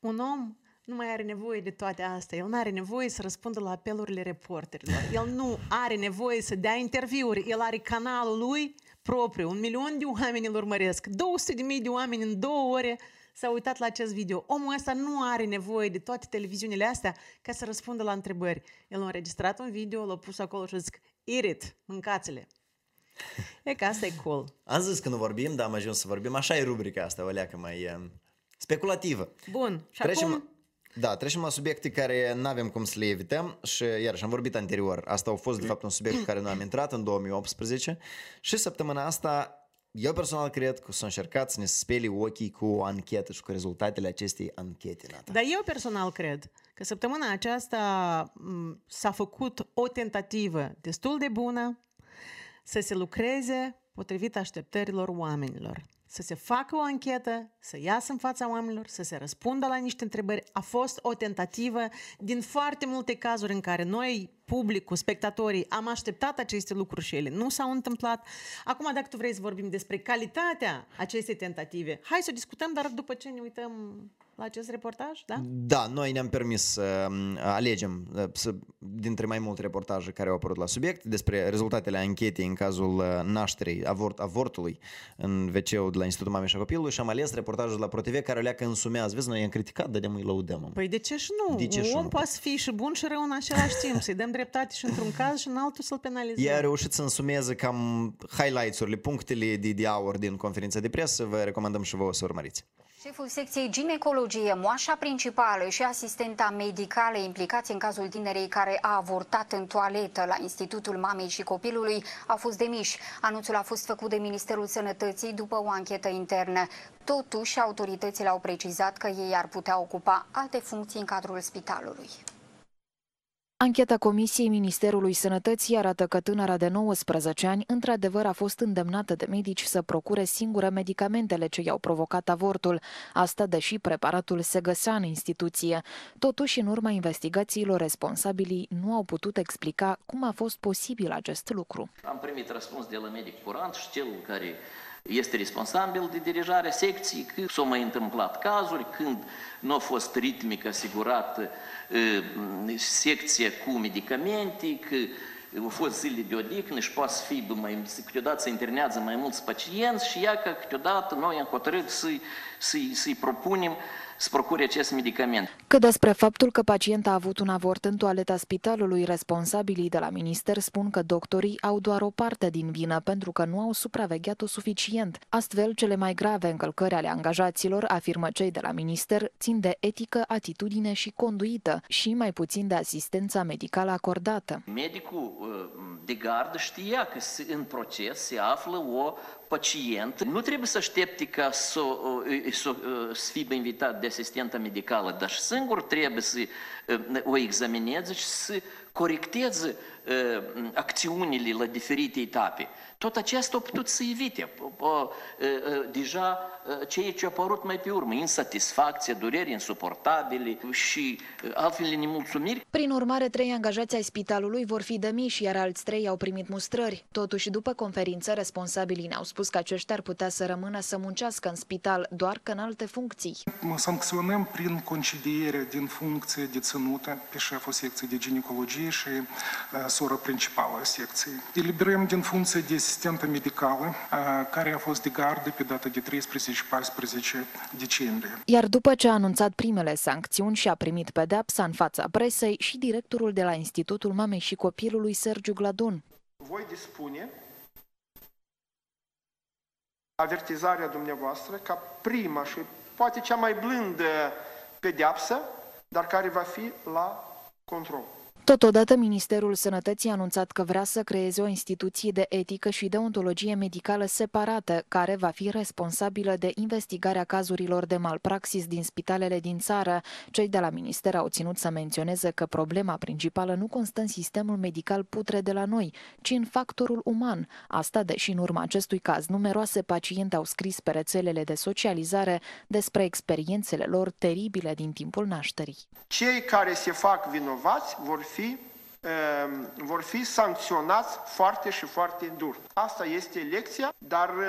Un om nu mai are nevoie de toate astea. El nu are nevoie să răspundă la apelurile reporterilor. El nu are nevoie să dea interviuri. El are canalul lui propriu. Un milion de oameni îl urmăresc. 200 de mii de oameni în două ore s-au uitat la acest video. Omul ăsta nu are nevoie de toate televiziunile astea ca să răspundă la întrebări. El a înregistrat un video, l-a pus acolo și zic, eat mâncați-le. E că asta e cool. Am zis că nu vorbim, dar am ajuns să vorbim. Așa e rubrica asta, o leacă mai uh, speculativă. Bun. Și Trecem, acum... Da, trecem la subiecte care nu avem cum să le evităm și iarăși am vorbit anterior. Asta a fost de fapt un subiect care nu am intrat în 2018 și săptămâna asta eu personal cred că s-a încercat să ne speli ochii cu o anchetă și cu rezultatele acestei anchete. Nata. Dar eu personal cred că săptămâna aceasta m, s-a făcut o tentativă destul de bună să se lucreze potrivit așteptărilor oamenilor. Să se facă o anchetă, să iasă în fața oamenilor, să se răspundă la niște întrebări. A fost o tentativă din foarte multe cazuri în care noi, publicul, spectatorii, am așteptat aceste lucruri și ele nu s-au întâmplat. Acum, dacă tu vrei să vorbim despre calitatea acestei tentative, hai să o discutăm, dar după ce ne uităm la acest reportaj, da? Da, noi ne-am permis să um, alegem uh, să, dintre mai multe reportaje care au apărut la subiect despre rezultatele anchetei în cazul uh, nașterii avort, avortului în wc de la Institutul Mamei și a Copilului și am ales reportajul de la ProTV care le-a însumează. Vezi, noi i-am criticat, dar de îi lăudăm. Păi de ce și nu? De ce și Un om nu? poate să fie și bun și rău în același timp, să-i dăm dreptate și într-un caz și în altul să-l penalizăm. Ea a reușit să însumeze cam highlights-urile, punctele de, de aur din conferința de presă. Vă recomandăm și vouă să urmăriți. Șeful secției ginecologie, moașa principală și asistenta medicală implicați în cazul tinerei care a avortat în toaletă la Institutul Mamei și Copilului au fost demiși. Anunțul a fost făcut de Ministerul Sănătății după o anchetă internă. Totuși, autoritățile au precizat că ei ar putea ocupa alte funcții în cadrul spitalului. Ancheta Comisiei Ministerului Sănătății arată că tânăra de 19 ani într-adevăr a fost îndemnată de medici să procure singură medicamentele ce i-au provocat avortul, asta deși preparatul se găsea în instituție. Totuși, în urma investigațiilor, responsabilii nu au putut explica cum a fost posibil acest lucru. Am primit răspuns de la medic curant și cel care este responsabil de dirijarea secției, că s-au mai întâmplat cazuri când nu a fost ritmic asigurată uh, secția cu medicamente, că au fost zile de odihnă și poate să fie mai, câteodată se internează mai mulți pacienți și ea că câteodată noi am hotărât să-i, să-i, să-i propunem să procure acest medicament. Că despre faptul că pacienta a avut un avort în toaleta spitalului, responsabilii de la minister spun că doctorii au doar o parte din vină pentru că nu au supravegheat-o suficient. Astfel, cele mai grave încălcări ale angajaților, afirmă cei de la minister, țin de etică, atitudine și conduită și mai puțin de asistența medicală acordată. Medicul uh, de gardă știa că se- în proces se află o pacient. Nu trebuie să aștepte ca să, uh, să, uh, să fie invitat de asistentă medicală, dar și singur trebuie să uh, o examineze și să corecteze uh, acțiunile la diferite etape. Tot acesta a putut să evite. Uh, uh, Deja uh, ceea ce a apărut mai pe urmă, insatisfacție, dureri insuportabile și uh, altfel de nemulțumiri, Prin urmare, trei angajați ai spitalului vor fi demiși, iar alți trei au primit mustrări. Totuși, după conferință, responsabilii ne-au spus că aceștia ar putea să rămână să muncească în spital, doar că în alte funcții. Sancționăm prin concediere din funcție deținută pe șeful secției de ginecologie și uh, sora principală a secției. Eliberăm din funcție de asistentă medicală, uh, care a fost de gardă pe data de 13-14 decembrie. Iar după ce a anunțat primele sancțiuni și a primit pedepsa în fața presei și directorul de la Institutul Mamei și Copilului, Sergiu Gladun. voi dispune avertizarea dumneavoastră ca prima și poate cea mai blândă pedeapsă, dar care va fi la control. Totodată, Ministerul Sănătății a anunțat că vrea să creeze o instituție de etică și deontologie medicală separată, care va fi responsabilă de investigarea cazurilor de malpraxis din spitalele din țară. Cei de la minister au ținut să menționeze că problema principală nu constă în sistemul medical putre de la noi, ci în factorul uman. Asta deși în urma acestui caz numeroase paciente au scris pe rețelele de socializare despre experiențele lor teribile din timpul nașterii. Cei care se fac vinovați vor fi, uh, vor fi sancționați foarte și foarte dur. Asta este lecția, dar uh,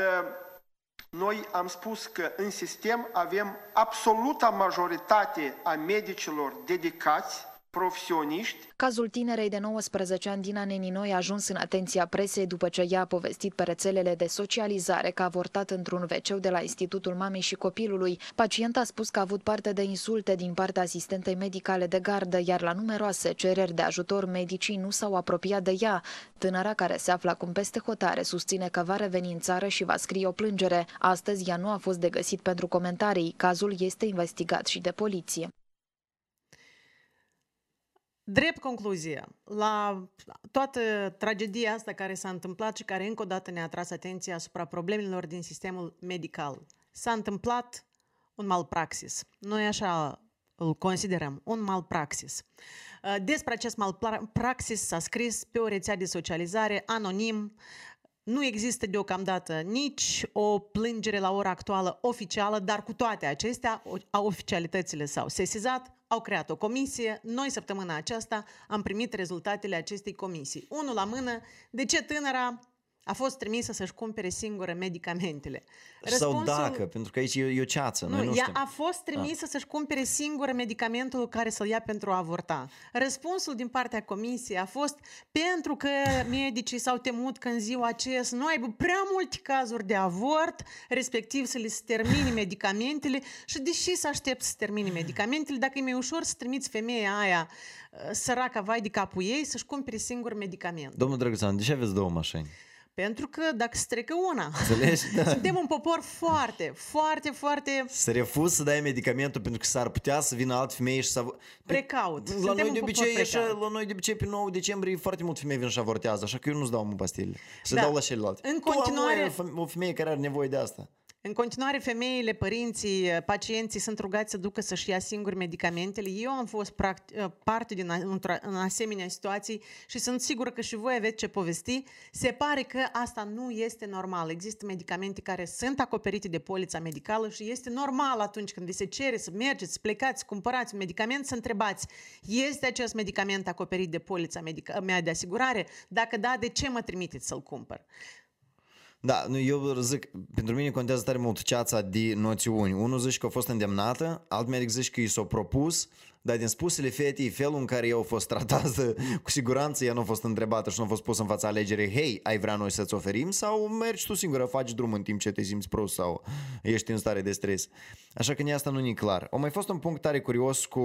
Noi am spus că în sistem avem absoluta majoritate a medicilor dedicați, profesioniști, Cazul tinerei de 19 ani Dina Neninoi a ajuns în atenția presei după ce ea a povestit pe rețelele de socializare că a avortat într-un wc de la Institutul Mamei și Copilului. Pacienta a spus că a avut parte de insulte din partea asistentei medicale de gardă, iar la numeroase cereri de ajutor medicii nu s-au apropiat de ea. Tânăra care se află acum peste hotare susține că va reveni în țară și va scrie o plângere. Astăzi ea nu a fost de găsit pentru comentarii. Cazul este investigat și de poliție. Drept concluzie, la toată tragedia asta care s-a întâmplat și care încă o dată ne-a atras atenția asupra problemelor din sistemul medical, s-a întâmplat un malpraxis. Noi așa îl considerăm, un malpraxis. Despre acest malpraxis s-a scris pe o rețea de socializare anonim, nu există deocamdată nici o plângere la ora actuală oficială, dar cu toate acestea, oficialitățile s-au sesizat, au creat o comisie. Noi, săptămâna aceasta, am primit rezultatele acestei comisii. Unul la mână, de ce tânăra a fost trimisă să-și cumpere singură medicamentele. Răspunsul... Sau dacă, pentru că aici e, e o ceață. Nu, noi nu ea știm. a fost trimisă să-și cumpere singură medicamentul care să-l ia pentru a avorta. Răspunsul din partea comisiei a fost pentru că medicii s-au temut că în ziua aceea să nu aibă prea multe cazuri de avort, respectiv să le se termine medicamentele și deși să aștept să se termine medicamentele, dacă e mai ușor să trimiți femeia aia săraca vai de capul ei să-și cumpere singur medicament. Domnul Drăguțan, de ce aveți două mașini? Pentru că dacă se trecă una, Înțelegi? Da. suntem un popor foarte, foarte, foarte Să refuz să dai medicamentul pentru că s-ar putea să vină alt femeie și să... precaut. La Suntem noi un de popor obicei, așa, precaut. la noi de obicei pe 9 decembrie foarte multe femei vin și avortează, așa că eu nu-ți dau mă pastile. Să Da. dau la celelalte. În Tu, am continuare- o- o femeie care are nevoie de asta. În continuare, femeile, părinții, pacienții sunt rugați să ducă să-și ia singuri medicamentele. Eu am fost pract- parte din a- într-o în asemenea situații și sunt sigură că și voi aveți ce povesti. Se pare că asta nu este normal. Există medicamente care sunt acoperite de polița medicală și este normal atunci când vi se cere să mergeți, să plecați, să cumpărați un medicament, să întrebați, este acest medicament acoperit de polița medica- mea de asigurare? Dacă da, de ce mă trimiteți să-l cumpăr? Da, nu, eu zic, pentru mine contează tare mult ceața de noțiuni. Unul zice că a fost îndemnată, alt medic zice că i s-a propus, dar din spusele fetei, felul în care eu a fost tratată, cu siguranță ea nu a fost întrebată și nu a fost pusă în fața alegerii, hei, ai vrea noi să-ți oferim sau mergi tu singură, faci drum în timp ce te simți prost sau ești în stare de stres. Așa că nici asta nu e clar. Au mai fost un punct tare curios cu,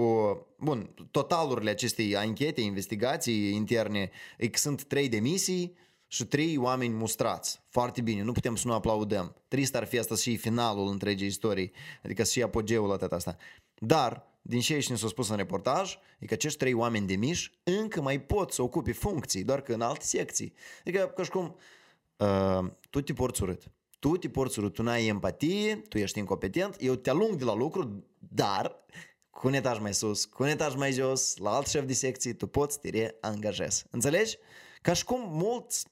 bun, totalurile acestei anchete, investigații interne, e că sunt trei demisii, și trei oameni mustrați. Foarte bine, nu putem să nu aplaudăm. Trist ar fi asta și finalul întregii istorii, adică și apogeul la tot asta. Dar, din ce ne s-a spus în reportaj, e că acești trei oameni de miș încă mai pot să ocupe funcții, doar că în alte secții. Adică, ca și cum, uh, tu te porți urât. Tu te porți urât, tu n-ai empatie, tu ești incompetent, eu te alung de la lucru, dar cu un etaj mai sus, cu un etaj mai jos, la alt șef de secție, tu poți să te reangajezi. Înțelegi? Ca și cum mulți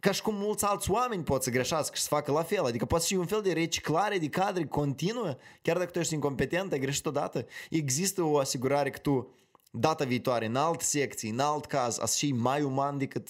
ca și cum mulți alți oameni pot să greșească și să facă la fel. Adică poate fi un fel de reciclare de cadre continuă, chiar dacă tu ești incompetent, ai greșit odată. Există o asigurare că tu, data viitoare, în alt secții, în alt caz, ați fi mai uman decât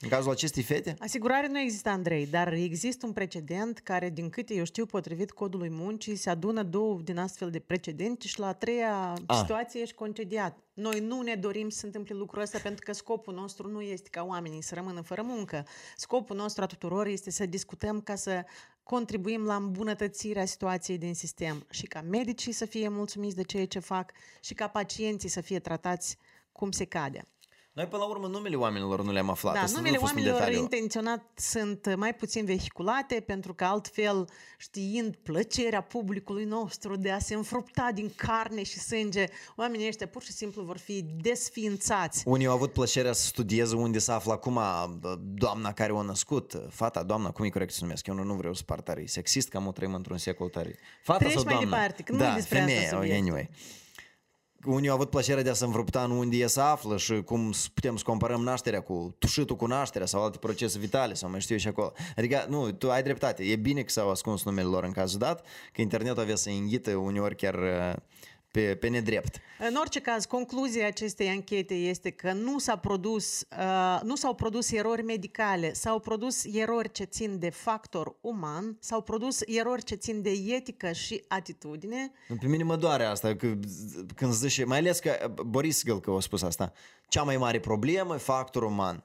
în cazul acestei fete? Asigurare nu există, Andrei, dar există un precedent care, din câte eu știu, potrivit codului muncii, se adună două din astfel de precedente și la a treia Ah. situație ești concediat. Noi nu ne dorim să se întâmple lucrul ăsta pentru că scopul nostru nu este ca oamenii să rămână fără muncă. Scopul nostru a tuturor este să discutăm ca să contribuim la îmbunătățirea situației din sistem și ca medicii să fie mulțumiți de ceea ce fac și ca pacienții să fie tratați cum se cade. Noi, până la urmă, numele oamenilor nu le-am aflat. Da, Asta nu numele a fost un oamenilor detaliu. intenționat sunt mai puțin vehiculate, pentru că altfel, știind plăcerea publicului nostru de a se înfrupta din carne și sânge, oamenii ăștia pur și simplu vor fi desființați. Unii au avut plăcerea să studieze unde se află acum doamna care o născut, fata, doamna, cum e corect să se numesc? Eu nu, nu vreau să par tare sexist, că am o trăim într-un secol tare. Fata Treci sau mai doamna? departe, că nu da, e despre asta femeie, subiectul. anyway. Unii au avut plăcerea de a se înfrupta în unde e se află și cum s- putem să comparăm nașterea cu tușitul cu nașterea sau alte procese vitale sau mai știu eu și acolo. Adică, nu, tu ai dreptate. E bine că s-au ascuns numele lor în cazul dat, că internetul avea să înghită uneori chiar uh, pe, pe nedrept. În orice caz, concluzia acestei anchete este că nu, s-a produs, uh, nu s-au produs erori medicale, s-au produs erori ce țin de factor uman, s-au produs erori ce țin de etică și atitudine. Pe mine mă doare asta că, când zice, mai ales că Boris Gâlcă a spus asta, cea mai mare problemă e factor uman.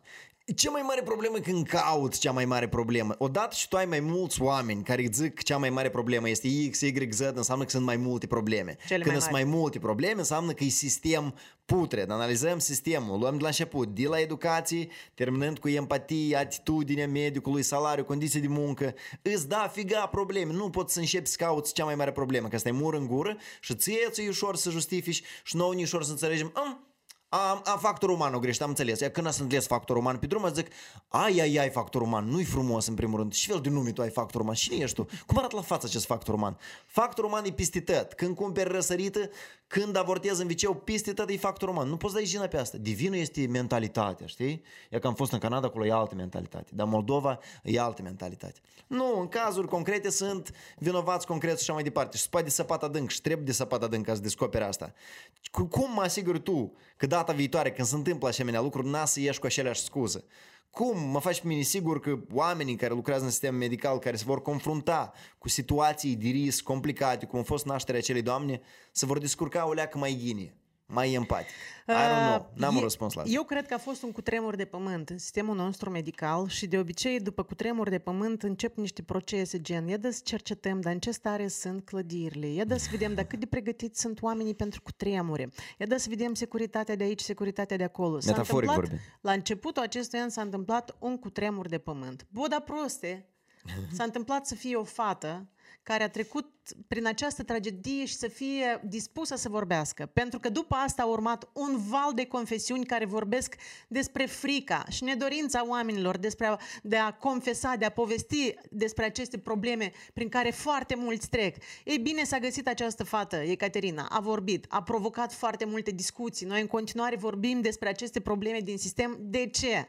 Cea mai mare problemă când cauți cea mai mare problemă. Odată și tu ai mai mulți oameni care zic că cea mai mare problemă este X, Y, Z, înseamnă că sunt mai multe probleme. Cele când mai sunt mari. mai multe probleme, înseamnă că e sistem putred. Analizăm sistemul, luăm de la început, de la educație, terminând cu empatie, atitudinea medicului, salariu, condiții de muncă. Îți da figa probleme. Nu poți să începi să cauți cea mai mare problemă, că asta e mur în gură și ție ți ușor să justifici și nouă ni ușor să înțelegem. "Am, am, am factor uman o greșit, am înțeles. Iar când am înțeles factor uman pe drum, zic, ai, ai, ai, factor uman, nu-i frumos în primul rând. Și fel de nume tu ai factor uman? Cine ești tu? Cum arată la față acest factor uman? Factor uman e peste tot. Când cumperi răsărită, când avortezi în viceu, peste tot e factor uman. Nu poți da jina pe asta. Divinul este mentalitatea, știi? E că am fost în Canada, acolo e altă mentalitate. Dar Moldova e altă mentalitate. Nu, în cazuri concrete sunt vinovați concret și așa mai departe. Și spate de săpat adânc și trebuie de săpat adânc ca să descoperi asta. Cu- Cum mă asiguri tu că data viitoare când se întâmplă asemenea lucruri, n-a să ieși cu aceleași scuze? Cum mă faci pe mine sigur că oamenii care lucrează în sistem medical, care se vor confrunta cu situații de risc complicate, cum a fost nașterea acelei doamne, se vor descurca o leacă mai ghine, mai empatic? I don't know, n-am Uh, un e- răspuns la asta. Eu cred că a fost un cutremur de pământ în sistemul nostru medical și de obicei după cutremur de pământ încep niște procese gen ia să cercetăm, dar în ce stare sunt clădirile, ia să vedem dacă cât de pregătiți sunt oamenii pentru cutremure, ia să vedem securitatea de aici, securitatea de acolo. S-a Metaforic întâmplat- vorbind. La începutul acestui an s-a întâmplat un cutremur de pământ. Boda proste, s-a întâmplat să fie o fată care a trecut prin această tragedie și să fie dispusă să vorbească. Pentru că după asta a urmat un val de confesiuni care vorbesc despre frica și nedorința oamenilor despre a, de a confesa, de a povesti despre aceste probleme prin care foarte mulți trec. Ei bine, s-a găsit această fată, Ecaterina, a vorbit, a provocat foarte multe discuții. Noi în continuare vorbim despre aceste probleme din sistem. De ce?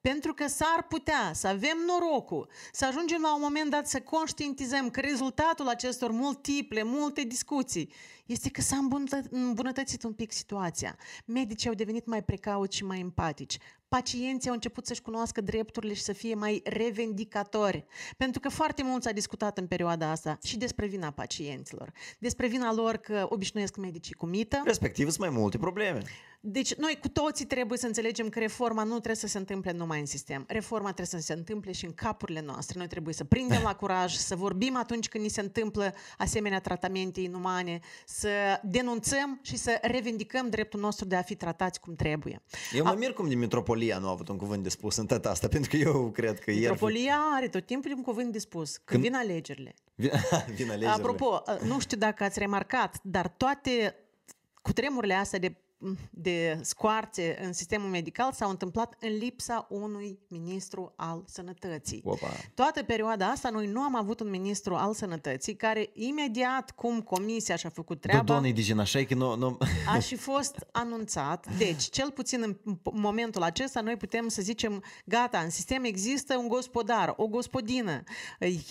Pentru că s-ar putea să avem norocul, să ajungem la un moment dat să conștientizăm că rezultatul acestor multiple, multe discuții este că s-a îmbunătă- îmbunătățit un pic situația. Medicii au devenit mai precauți și mai empatici. Pacienții au început să-și cunoască drepturile și să fie mai revendicatori. Pentru că foarte mult s-a discutat în perioada asta și despre vina pacienților. Despre vina lor că obișnuiesc medicii cu mită. Respectiv, sunt mai multe probleme. Deci noi cu toții trebuie să înțelegem că reforma nu trebuie să se întâmple numai în sistem. Reforma trebuie să se întâmple și în capurile noastre. Noi trebuie să prindem la curaj, să vorbim atunci când ni se întâmplă asemenea tratamente inumane, să denunțăm și să revendicăm dreptul nostru de a fi tratați cum trebuie. Eu mă mir cum de Metropolia nu a avut un cuvânt de spus în tot asta, pentru că eu cred că ieri... Metropolia are tot timpul un cuvânt de spus. Când vin alegerile. Vin, vin alegerile. Apropo, nu știu dacă ați remarcat, dar toate cutremurile astea de de scoarțe în sistemul medical s-au întâmplat în lipsa unui ministru al sănătății. Opa. Toată perioada asta noi nu am avut un ministru al sănătății care imediat cum comisia și-a făcut Da, treaba doamne, Digina, așa e că nu... nu... a și fost anunțat. Deci, cel puțin în p- momentul acesta, noi putem să zicem, gata, în sistem există un gospodar, o gospodină.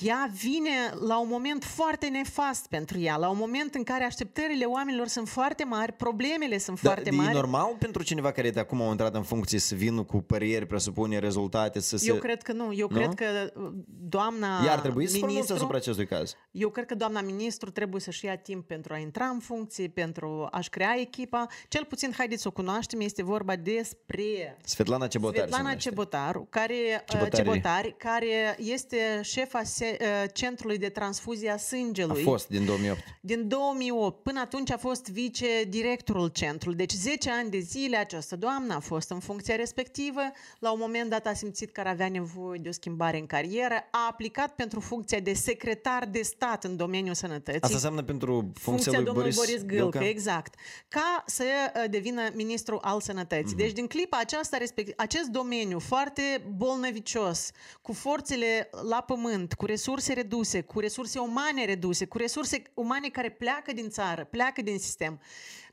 Ea vine la un moment foarte nefast pentru ea, la un moment în care așteptările oamenilor sunt foarte mari, problemele sunt Da, foarte e mari. normal pentru cineva care de acum au intrat în funcție să vină cu părieri, presupune, rezultate, să se... Eu cred că nu. Eu Nu? cred că uh, doamna Iar trebuie să se pronunțe ministru, asupra acestui caz. Eu cred că doamna ministru trebuie să-și ia timp pentru a intra în funcție, pentru a-și crea echipa. Cel puțin, haideți să o cunoaștem, este vorba despre Svetlana Cebotar. se Svetlana numește. Cebotaru, care, Cebotari. Cebotari, care este șefa se, uh, Centrului de Transfuzie a A Sângelui. fost din 2008. Din 2008 până atunci a fost vice-directorul centrului. Deci 10 ani de zile această doamnă a fost în funcția respectivă. La un moment dat a simțit că ar avea nevoie de o schimbare în carieră. A aplicat pentru funcția de secretar de stat în domeniul sănătății. Asta înseamnă pentru funcția, funcția lui domnului Boris, Boris Gâlcă, exact, ca să uh, devină ministru al sănătății. Mhm. Deci din clipa aceasta, respect, acest domeniu foarte bolnăvicios, cu forțele la pământ, cu resurse reduse, cu resurse umane reduse, cu resurse umane care pleacă din țară, pleacă din sistem,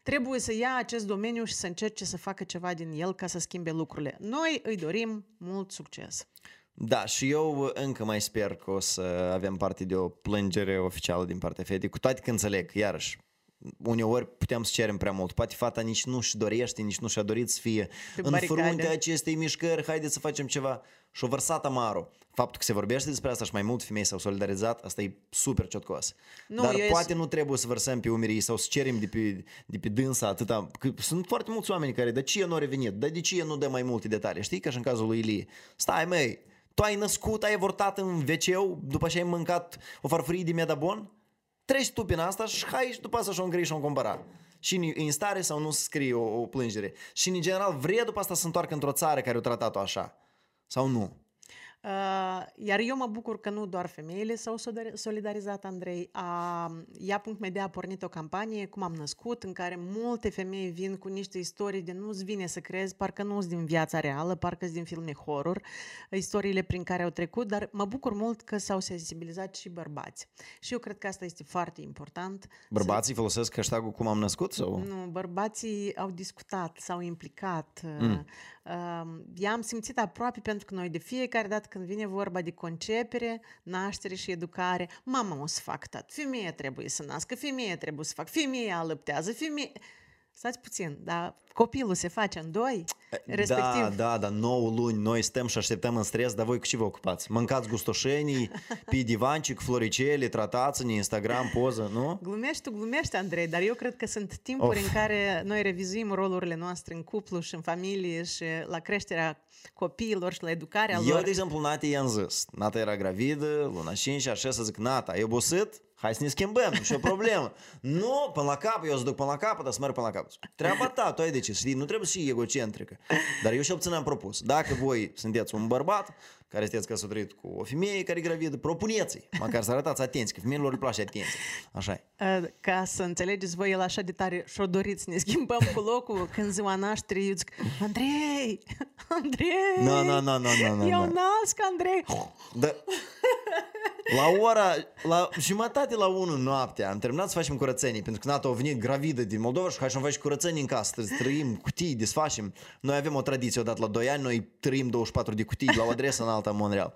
trebuie să ia acest domeniu și să încerce să facă ceva din el ca să schimbe lucrurile. Noi îi dorim mult succes. Da, și eu încă mai sper că o să avem parte de o plângere oficială din partea fetei, cu toate că înțeleg, iarăși, uneori putem să cerem prea mult. Poate fata nici nu-și dorește, nici nu și-a dorit să fie Pe în baricade. fruntea acestei mișcări, haideți să facem ceva. Și-o vărsat amarul. Faptul că se vorbește despre asta și mai mult femei s-au solidarizat, asta e super ciotcos. Nu, Dar eu poate es- nu trebuie să vărsăm pe umerii sau să cerem de pe, de pe dânsa atâta. Că sunt foarte mulți oameni care, de ce nu a revenit? Dar de ce nu dă mai multe detalii? Știi, ca și în cazul lui Ilie. Stai, măi, tu ai născut, ai avortat în wc după ce ai mâncat o farfurie de medabon? Treci tu prin asta și hai și după asta și-o îngri și-o compara. Și e în stare sau nu să scrie o, o plângere. Și în general vrea după asta să întoarcă într-o țară care o tratat-o așa. Sau nu? Uh, iar eu mă bucur că nu doar femeile s-au solidar- solidarizat, Andrei. A, Ea.me Media a pornit o campanie, cum am născut, în care multe femei vin cu niște istorii de nu-ți vine să crezi, parcă nu sunt din viața reală, parcă sunt din filme horror, istoriile prin care au trecut, dar mă bucur mult că s-au sensibilizat și bărbați. Și eu cred că asta este foarte important. Bărbații folosesc hashtag-ul cum am născut? Sau? Nu, bărbații au discutat, s-au implicat. Mm. I-am simțit aproape pentru că noi de fiecare dată când vine vorba de concepere, naștere și educare, mama o să fac tot, femeia trebuie să nască, femeia trebuie să fac, femeia alăptează, femeia... Stați puțin, dar copilul se face în doi, respectiv... Da, da, da, 9 luni noi stăm și așteptăm în stres, dar voi cu ce vă ocupați? Mâncați gustoșenii, pe divancic, floricele, tratați-ne, Instagram, poză, nu? Glumești tu, glumești, Andrei, dar eu cred că sunt timpuri Of. în care noi revizuim rolurile noastre în cuplu și în familie și la creșterea copiilor și la educarea Eu, lor. de exemplu, Nati i-am zis. Nata era gravidă, luna 5, așa să zic, Nata, ai obosit? Hai să ne schimbăm, nu și o problemă. nu, până la cap, eu să duc până la capăt, dar să merg până la capăt. Treaba ta, tu ai decis, știi, nu trebuie să fii egocentrică. Dar eu și obțin am propus. Dacă voi sunteți un bărbat care sunteți căsătorit cu o femeie care e gravidă, propuneți-i, măcar să arătați atenție, că femeilor le place atenție. așa e. Uh, Ca să înțelegeți voi, el așa de tare și-o doriți să ne schimbăm cu locul când ziua nașterii, eu zic, Andrei, Andrei, Nu, nu, nu, nu, nu, nu, eu nu. nasc, Andrei. Da. La ora, la jumătate la 1 noaptea am terminat să facem curățenii, pentru că Nata a venit gravidă din Moldova și hai să faci curățenii în casă, trebuie să trăim cutii, desfacem. Noi avem o tradiție odată la 2 ani, noi trăim 24 de cutii la o adresă în alta în Montreal.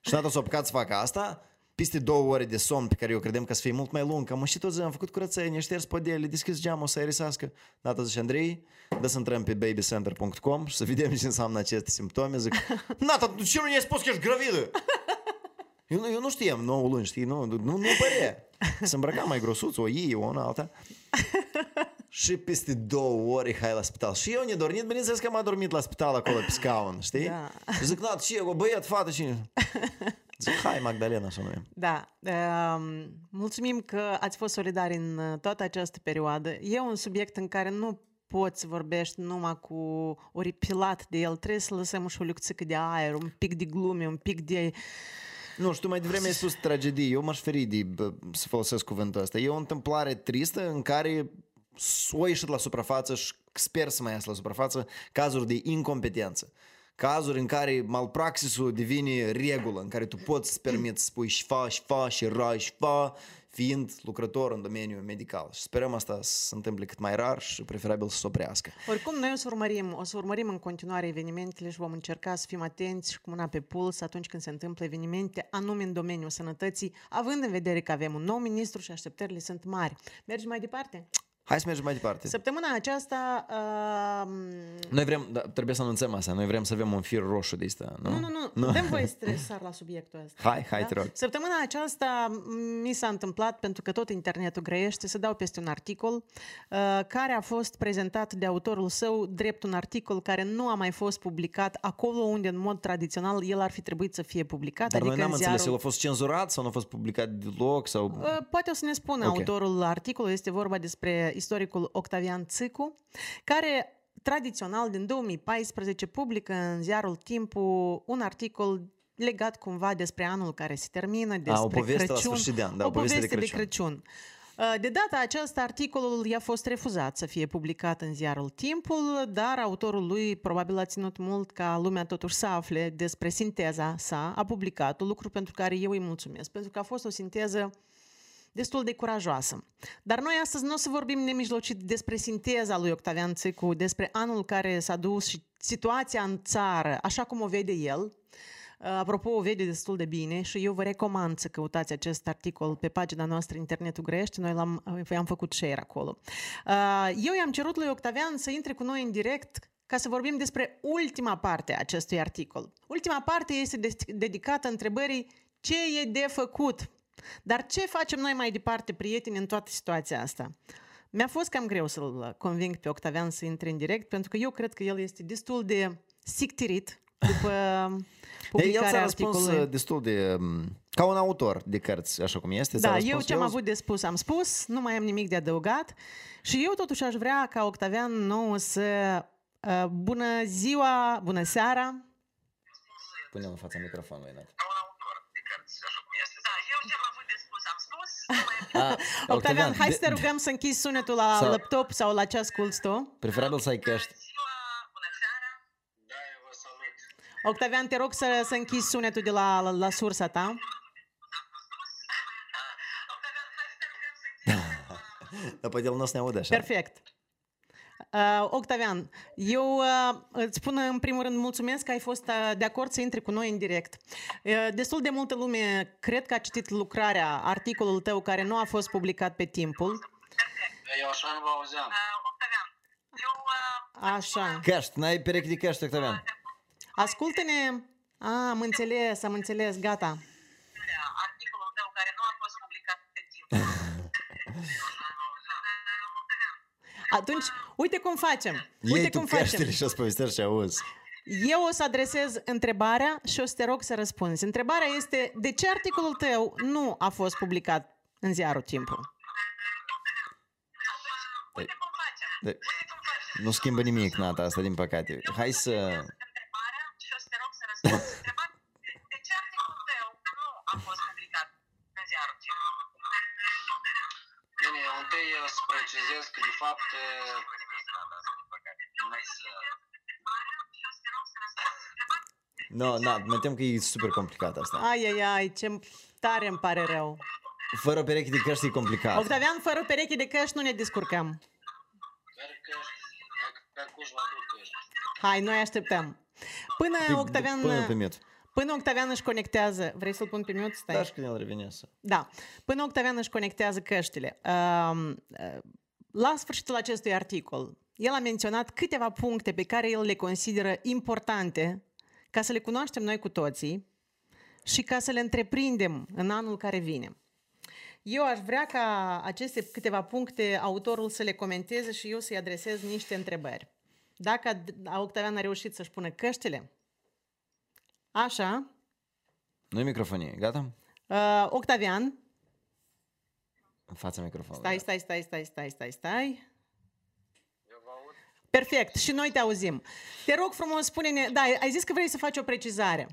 Și Nata s-a apucat să facă asta, peste două ore de somn pe care eu credem că să fie mult mai lung, că am și tot zi, am făcut curățenie, șters podele, deschis geamul să aerisească. Nata zice, Andrei, dă să intrăm pe babycenter.com și să vedem ce înseamnă aceste simptome. Zic, Nata, tu ce nu ne-ai spus că ești gravidă? Eu, nu- eu nu știam 9 luni, știi, nu, nu, nu părea. Se îmbrăca mai grosuț, o ei, o în alta. și peste două ore, hai la spital. Și eu nedormit, bineînțeles că am adormit la spital acolo pe scaun, știi? Da. Și zic, Nat, ce, o băiat, fată, cine? Zic, hai, Magdalena, să numim. Da, um, mulțumim că ați fost solidari în uh, toată această perioadă. E un subiect în care nu poți să vorbești numai cu ori pilat de el, trebuie să lăsăm și o lucțică de aer, un pic de glume, un pic de... Nu știu, mai devreme ai spus tragedie. Eu m-aș feri de bă, să folosesc cuvântul ăsta. E o întâmplare tristă în care o ieșit la suprafață și sper să mai iasă la suprafață cazuri de incompetență. Cazuri în care malpraxisul devine regulă, în care tu poți să permiți să spui și fa, și fa, și ra, și fa, fiind lucrător în domeniul medical. Și sperăm asta să se întâmple cât mai rar și preferabil să se oprească. Oricum, noi o să urmărim, o să urmărim în continuare evenimentele și vom încerca să fim atenți și cu mâna pe puls atunci când se întâmplă evenimente, anume în domeniul sănătății, având în vedere că avem un nou ministru și așteptările sunt mari. Mergem mai departe? Hai să mergem mai departe. Săptămâna aceasta... Uh, Noi vrem, da, trebuie să anunțăm asta, noi vrem să avem un fir roșu de asta, nu? Nu, nu, nu. Dăm voie să sar la subiectul ăsta. Hai, hai, te rog. Săptămâna aceasta m, mi s-a întâmplat, pentru că tot internetul grăiește, să dau peste un articol uh, care a fost prezentat de autorul său drept un articol care nu a mai fost publicat acolo unde în mod tradițional el ar fi trebuit să fie publicat. Dar adică noi n-am în înțeles, ziarul... el a fost cenzurat sau nu a fost publicat deloc? Sau... Uh, Poate o să ne spună Ok. autorul articolului, este vorba despre istoricul Octavian Țicu, care tradițional din 2014 publică în ziarul Timpul un articol legat cumva despre anul care se termină, despre o poveste la Crăciun. sfârșit de an, da, o o poveste de poveste de Crăciun. Crăciun. Uh, De data aceasta, articolul i-a fost refuzat să fie publicat în ziarul Timpul, dar autorul lui probabil a ținut mult ca lumea totuși să afle despre sinteza sa, a publicat un lucru pentru care eu îi mulțumesc, pentru că a fost o sinteză destul de curajoasă. Dar noi astăzi nu o să vorbim nemijlocit despre sinteza lui Octavian Țicu, despre anul care s-a dus și situația în țară, așa cum o vede el, apropo, o vede destul de bine și eu vă recomand să căutați acest articol pe pagina noastră Internetul Grești. Noi l-am, am făcut share acolo. Uh, eu i-am cerut lui Octavian să intre cu noi în direct ca să vorbim despre ultima parte a acestui articol. Ultima parte este dedicată întrebării ce e de făcut. Dar ce facem noi mai departe, prieteni, în toată situația asta? Mi-a fost cam greu să-l conving pe Octavian să intre în direct, pentru că eu cred că el este destul de sictirit după publicarea El s-a răspuns articolului. uh, destul de... um, ca un autor de cărți, așa cum este. s-a Da, răspuns eu ce am avut de spus am spus, nu mai am nimic de adăugat și eu totuși aș vrea ca Octavian nou să... Uh, bună ziua, bună seara! Pune în fața microfonului, Nat. A, Octavian, hai să te de- rugăm să închizi sunetul la Sau- laptop sau la ce asculti tu. Preferabil să ai căști. Octavian, te rog să, să închizi sunetul de la, la, la sursa ta. Dar poate el nu o să ne audă așa. Perfect. Uh, Octavian, eu uh, îți spun în primul rând mulțumesc că ai fost uh, de acord să intri cu noi în direct. Uh, destul de multă lume cred că a citit lucrarea, articolul tău care nu a fost publicat pe timpul. Eu așa nu vă auzeam. Așa. Căști, n-ai perechi de căști, Octavian. Ascultă-ne. A, am înțeles, am înțeles, gata. Articolul tău care nu a fost publicat pe timp. Atunci, uite cum facem. Uite Iei tu cum facem. căștile și o să povestești și auzi. Eu o să adresez întrebarea și o să te rog să răspunzi. Întrebarea este, de ce articolul tău nu a fost publicat în ziarul Timpul? Păi, de, nu schimbă nimic, Nata, asta, din păcate. Hai să... Nu, no, mă tem că e super complicat asta. Ai, ai, ai, ce tare îmi pare rău. Fără perechi de căști e complicat. Octavian, fără pereche de căști nu ne descurcăm. Sper că dacă acuși vă aduc ești. Hai, noi așteptăm. Până Păi, Octavian... Pune pe mute. Până Octavian își conectează... Vrei să-l pun pe mute? Stai. Da, și când el revine să... Da. Până Octavian își conectează căștile. Um, uh, La sfârșitul acestui articol, el a menționat câteva puncte pe care el le consideră importante ca să le cunoaștem noi cu toții și ca să le întreprindem în anul care vine. Eu aș vrea ca aceste câteva puncte autorul să le comenteze și eu să-i adresez niște întrebări. Dacă Octavian a reușit să-și pună căștile, așa, Nu-i microfonie, gata? uh, Octavian, În fața microfonului. Stai, stai, stai, stai, stai, stai, stai. Perfect, și noi te auzim. Te rog frumos, spune-ne, da, ai zis că vrei să faci o precizare.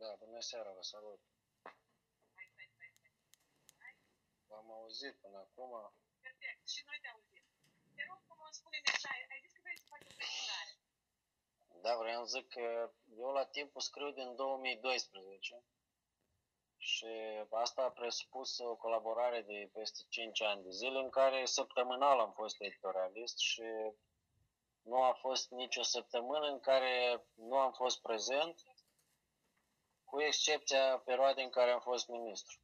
Da, bună seara, vă salut. V-am auzit până acum. Perfect, și noi te auzim. Te rog frumos, spune-ne, da, ai zis că vrei să faci o precizare. Da, vreau să zic că eu la timpul scriu din 2012 și asta a presupus o colaborare de peste 5 ani de zile în care săptămânal am fost editorialist și nu a fost nicio săptămână în care nu am fost prezent, cu excepția perioadei în care am fost ministru.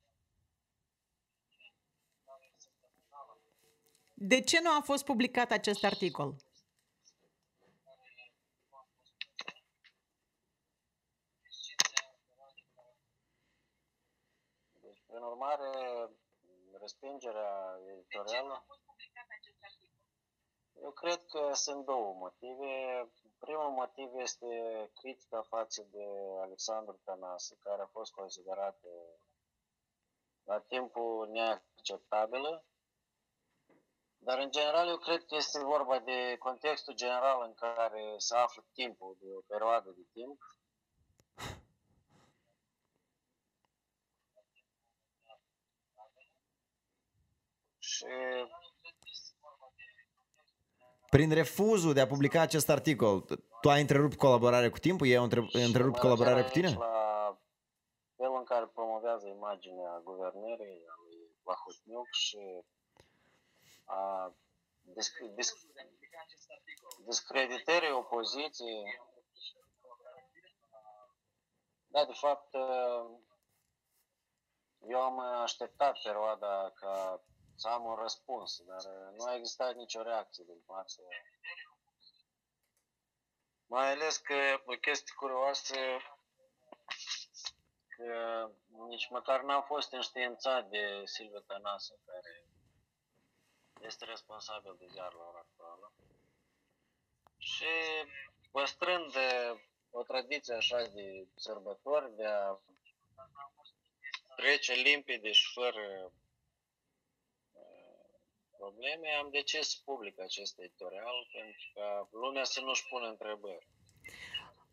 De ce nu a fost publicat acest articol? Urmare, respingerea editorială... Eu cred că sunt două motive. Primul motiv este critica față de Alexandru Tănase, care a fost considerată la timpul neacceptabilă. Dar, în general, eu cred că este vorba de contextul general în care se află timpul, de o perioadă de timp. Și Prin refuzul de a publica acest articol, tu ai întrerupt colaborarea cu timpul? Ei au între- întrerupt mă colaborarea refer cu tine? aici La felul în care promovează imaginea guvernării, a lui Plahotniuc și a disc- disc- discreditării opoziției. Da, de fapt, eu am așteptat perioada ca să am un răspuns, dar nu a existat nicio reacție din față. Mai ales că o chestie curioasă că nici măcar n-am fost înștiințat de Silvia Tănasă, care este responsabil de ziar la ora actuală. Și păstrând o tradiție așa de sărbători, de a trece limpede și fără probleme, am decis să public acest editorial pentru ca lumea să nu-și pună întrebări.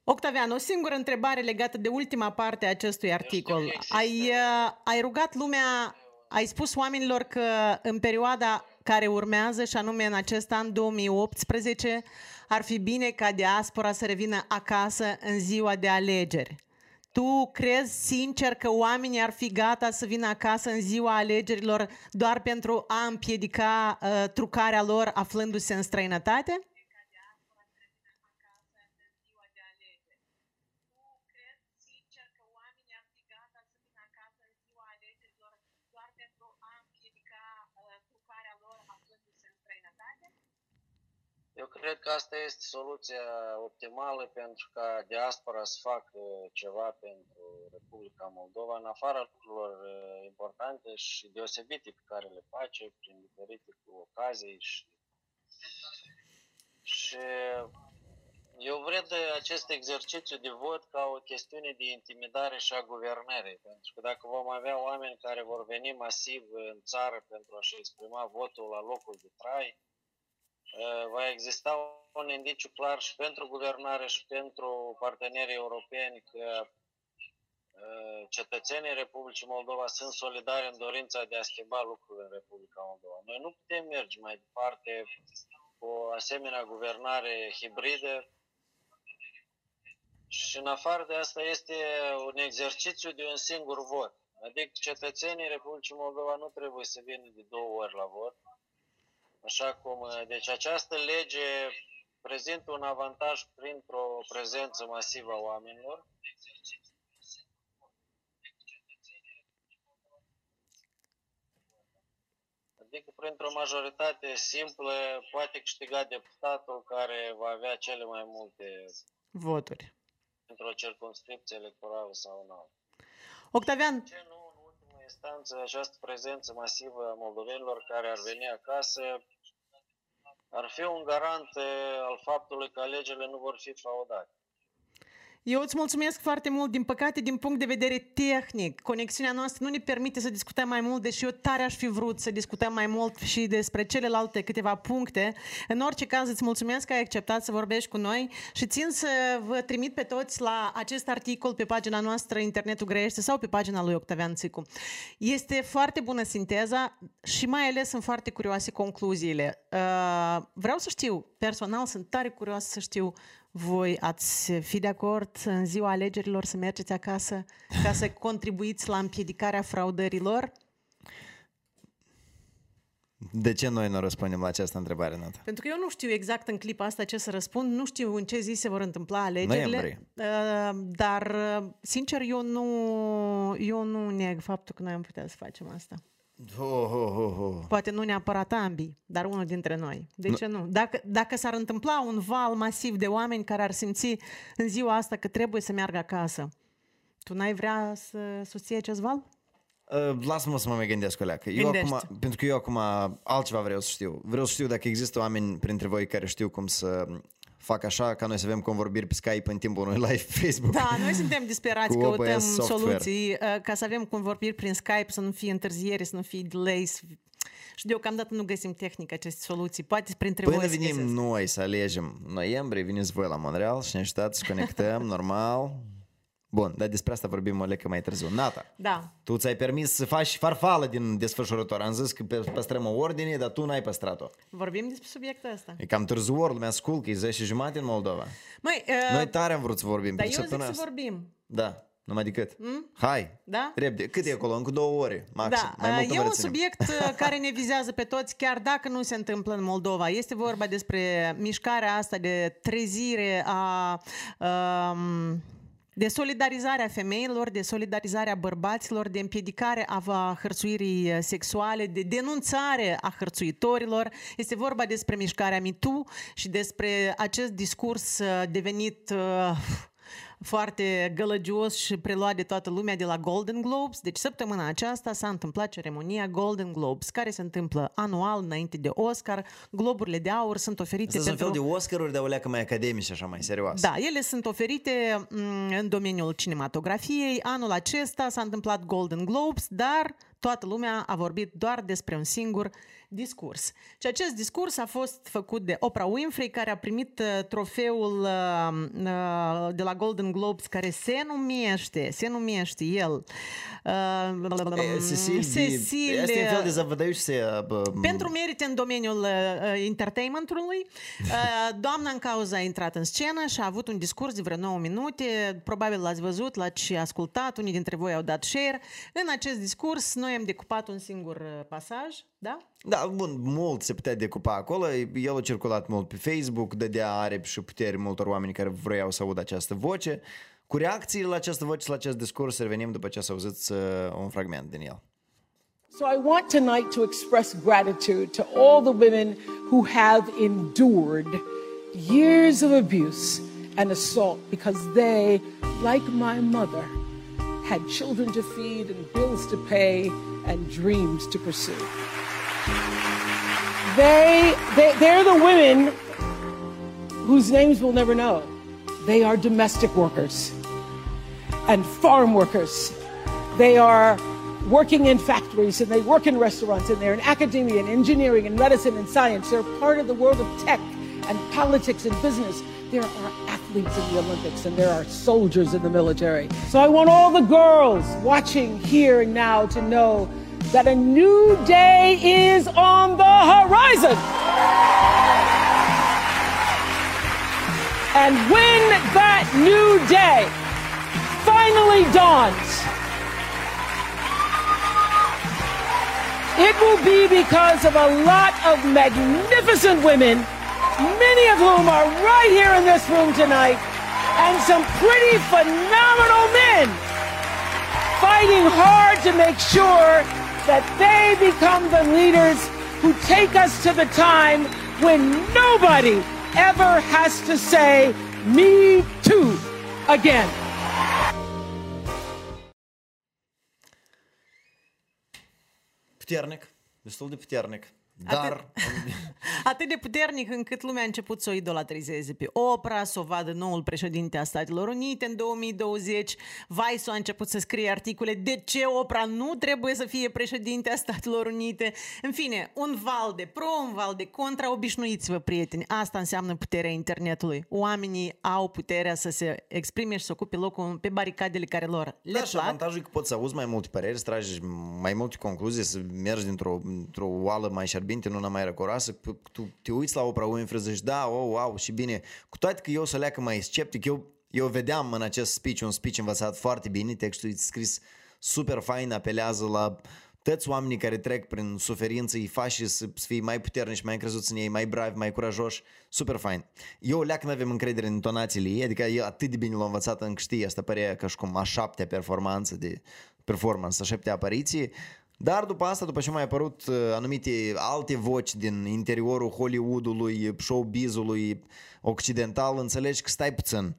Octavian, o singură întrebare legată de ultima parte a acestui articol. Ai, uh, ai rugat lumea, ai spus oamenilor că în perioada care urmează, și anume în acest an 2018, ar fi bine ca diaspora să revină acasă în ziua de alegeri. Tu crezi sincer că oamenii ar fi gata să vină acasă în ziua alegerilor doar pentru a împiedica uh, trucarea lor aflându-se în străinătate? Eu cred că asta este soluția optimală pentru ca diaspora să facă ceva pentru Republica Moldova, în afara lucrurilor uh, importante și deosebite pe care le face prin diferite ocazii și, și eu văd acest exercițiu de vot ca o chestiune de intimidare și a guvernării, pentru că dacă vom avea oameni care vor veni masiv în țară pentru a-și exprima votul la locul de trai, Eh, va exista un indiciu clar și pentru guvernare și pentru partenerii europeni că eh, cetățenii Republicii Moldova sunt solidari în dorința de a schimba lucrurile în Republica Moldova. Noi nu putem merge mai departe cu o asemenea guvernare hibridă și în afară de asta este un exercițiu de un singur vot. Adică cetățenii Republicii Moldova nu trebuie să vină de două ori la vot, Așa cum, uh, deci această lege prezintă un avantaj printr-o prezență masivă a oamenilor. Adică printr-o majoritate simplă poate câștiga deputatul care va avea cele mai multe voturi într-o circunscripție electorală sau în altă. Octavian, ce nu instanță această prezență masivă a moldovenilor care ar veni acasă ar fi un garant eh, al faptului că alegerile nu vor fi fraudate. Eu îți mulțumesc foarte mult. Din păcate, din punct de vedere tehnic, conexiunea noastră nu ne permite să discutăm mai mult, deși eu tare aș fi vrut să discutăm mai mult și despre celelalte câteva puncte. În orice caz, îți mulțumesc că ai acceptat să vorbești cu noi și țin să vă trimit pe toți la acest articol pe pagina noastră Internetul Grește sau pe pagina lui Octavian Țicu. Este foarte bună sinteza și mai ales sunt foarte curioase concluziile. Uh, vreau să știu, personal sunt tare curioasă să știu voi ați fi de acord în ziua alegerilor să mergeți acasă ca să contribuiți la împiedicarea fraudărilor? De ce noi nu răspundem la această întrebare, Nata? Pentru că eu nu știu exact în clipa asta ce să răspund, nu știu în ce zi se vor întâmpla alegerile. Noiembrie. Uh, dar, uh, sincer, eu nu, eu nu neg faptul că noi am putea să facem asta. Oh, oh, oh, oh. Poate nu neapărat ambii, dar unul dintre noi. De ce nu? Dacă, dacă s-ar întâmpla un val masiv de oameni care ar simți în ziua asta că trebuie să meargă acasă, tu n-ai vrea să susții acest val? Uh, lasă-mă să mă mai gândesc o leacă. Eu acum, pentru că eu acum altceva vreau să știu. Vreau să știu dacă există oameni printre voi care știu cum să fac așa ca noi să avem convorbiri pe Skype în timpul unui live Facebook. Da, noi suntem disperați, căutăm soluții uh, ca să avem convorbiri prin Skype, să nu fie întârziere, să nu fie delay, să... Și deocamdată nu găsim tehnic aceste soluții. Poate printre Până voi venim noi să alegem? Noiembrie, veniți voi la Montreal și ne ajutați să conectăm normal, Bun, dar despre asta vorbim o lecă mai târziu. Nata, da. tu ți-ai permis să faci farfală din desfășurător. Am zis că păstrăm o ordine, dar tu n-ai păstrat-o. Vorbim despre subiectul ăsta. E cam târziu ori, lumea ascult, că e 10 jumate în Moldova. Măi, uh, Noi tare am vrut să vorbim. Dar eu zic să vorbim. Da. Numai decât. Mm? Hai, da? repede. Cât e acolo? Încă două ore, maxim. Da. Mai mult e un subiect uh, care ne vizează pe toți, chiar dacă nu se întâmplă în Moldova. Este vorba despre mișcarea asta de trezire a... Um, de solidarizare a femeilor, de solidarizare a bărbaților, de împiedicare a hărțuirii sexuale, de denunțare a hărțuitorilor. Este vorba despre mișcarea MeToo și despre acest discurs devenit uh, foarte gălăgios și preluat de toată lumea de la Golden Globes. Deci săptămâna aceasta s-a întâmplat ceremonia Golden Globes, care se întâmplă anual înainte de Oscar. Globurile de aur sunt oferite Asta pentru... sunt un fel de Oscaruri, dar o leacă mai academice, așa mai serioase. Da, ele sunt oferite mm, în domeniul cinematografiei. Anul acesta s-a întâmplat Golden Globes, dar toată lumea a vorbit doar despre un singur discurs. Și acest discurs a fost făcut de Oprah Winfrey, care a primit uh, trofeul uh, uh, de la Golden Globes, care se numește, se numește el Cecil, Cecil este un fel de zavădăiuși Pentru merite în domeniul entertainmentului. Doamna în cauză a intrat în scenă și a avut un discurs de vreo 9 minute. Probabil l-ați văzut, l-ați ascultat, unii dintre voi au dat share. În acest discurs noi am decupat un singur pasaj, da? Da, bun, mult se putea decupa acolo. El a circulat mult pe Facebook, dădea are și putere multor oameni care vreau să audă această voce. Cu reacțiile la această voce și la acest discurs revenim după ce să auziți uh, un fragment din el. So I want tonight to express gratitude to all the women who have endured years of abuse and assault because they, like my mother, had children to feed and bills to pay and dreams to pursue. They, they, they're the women whose names we'll never know. They are domestic workers and farm workers. They are working in factories and they work in restaurants and they're in academia and engineering and medicine and science. They're part of the world of tech and politics and business. There are athletes in the Olympics and there are soldiers in the military. So I want all the girls watching here and now to know that a new day is on the horizon. And when that new day finally dawns, it will be because of a lot of magnificent women, many of whom are right here in this room tonight, and some pretty phenomenal men fighting hard to make sure that they become the leaders who take us to the time when nobody ever has to say, Me too, again. Destul de puternic. Dar... Atât, atât de puternic încât lumea a început să o idolatrizeze pe Oprah, să o vadă noul președinte a Statelor Unite în 2020. Vice a început să scrie articole de ce Oprah nu trebuie să fie președinte a Statelor Unite. În fine, un val de pro, un val de contra. Obișnuiți-vă, prieteni. Asta înseamnă puterea internetului. Oamenii au puterea să se exprime și să ocupe locul pe baricadele care lor le da, și avantajul e că poți să auzi mai multe păreri, să tragi mai multe concluzii, să mergi dintr-o, într-o oală mai șarpă fierbinte, nu una mai răcoroasă, tu te uiți la Oprah Winfrey zici, da, oh, wow, și bine. Cu toate că eu să leacă mai sceptic, eu, eu vedeam în acest speech, un speech învățat foarte bine, textul e scris super fain, apelează la toți oamenii care trec prin suferință, îi faci să, să fie mai puternici, mai încrezuți în ei, mai bravi, mai curajoși, super fain. Eu leac nu avem încredere în tonațiile ei, adică eu atât de bine l-am învățat în știi, asta părea ca și cum a șaptea performanță de performance, a șaptea apariție, dar după asta, după ce mai apărut uh, anumite alte voci din interiorul Hollywoodului, showbizului occidental, înțelegi că stai puțin.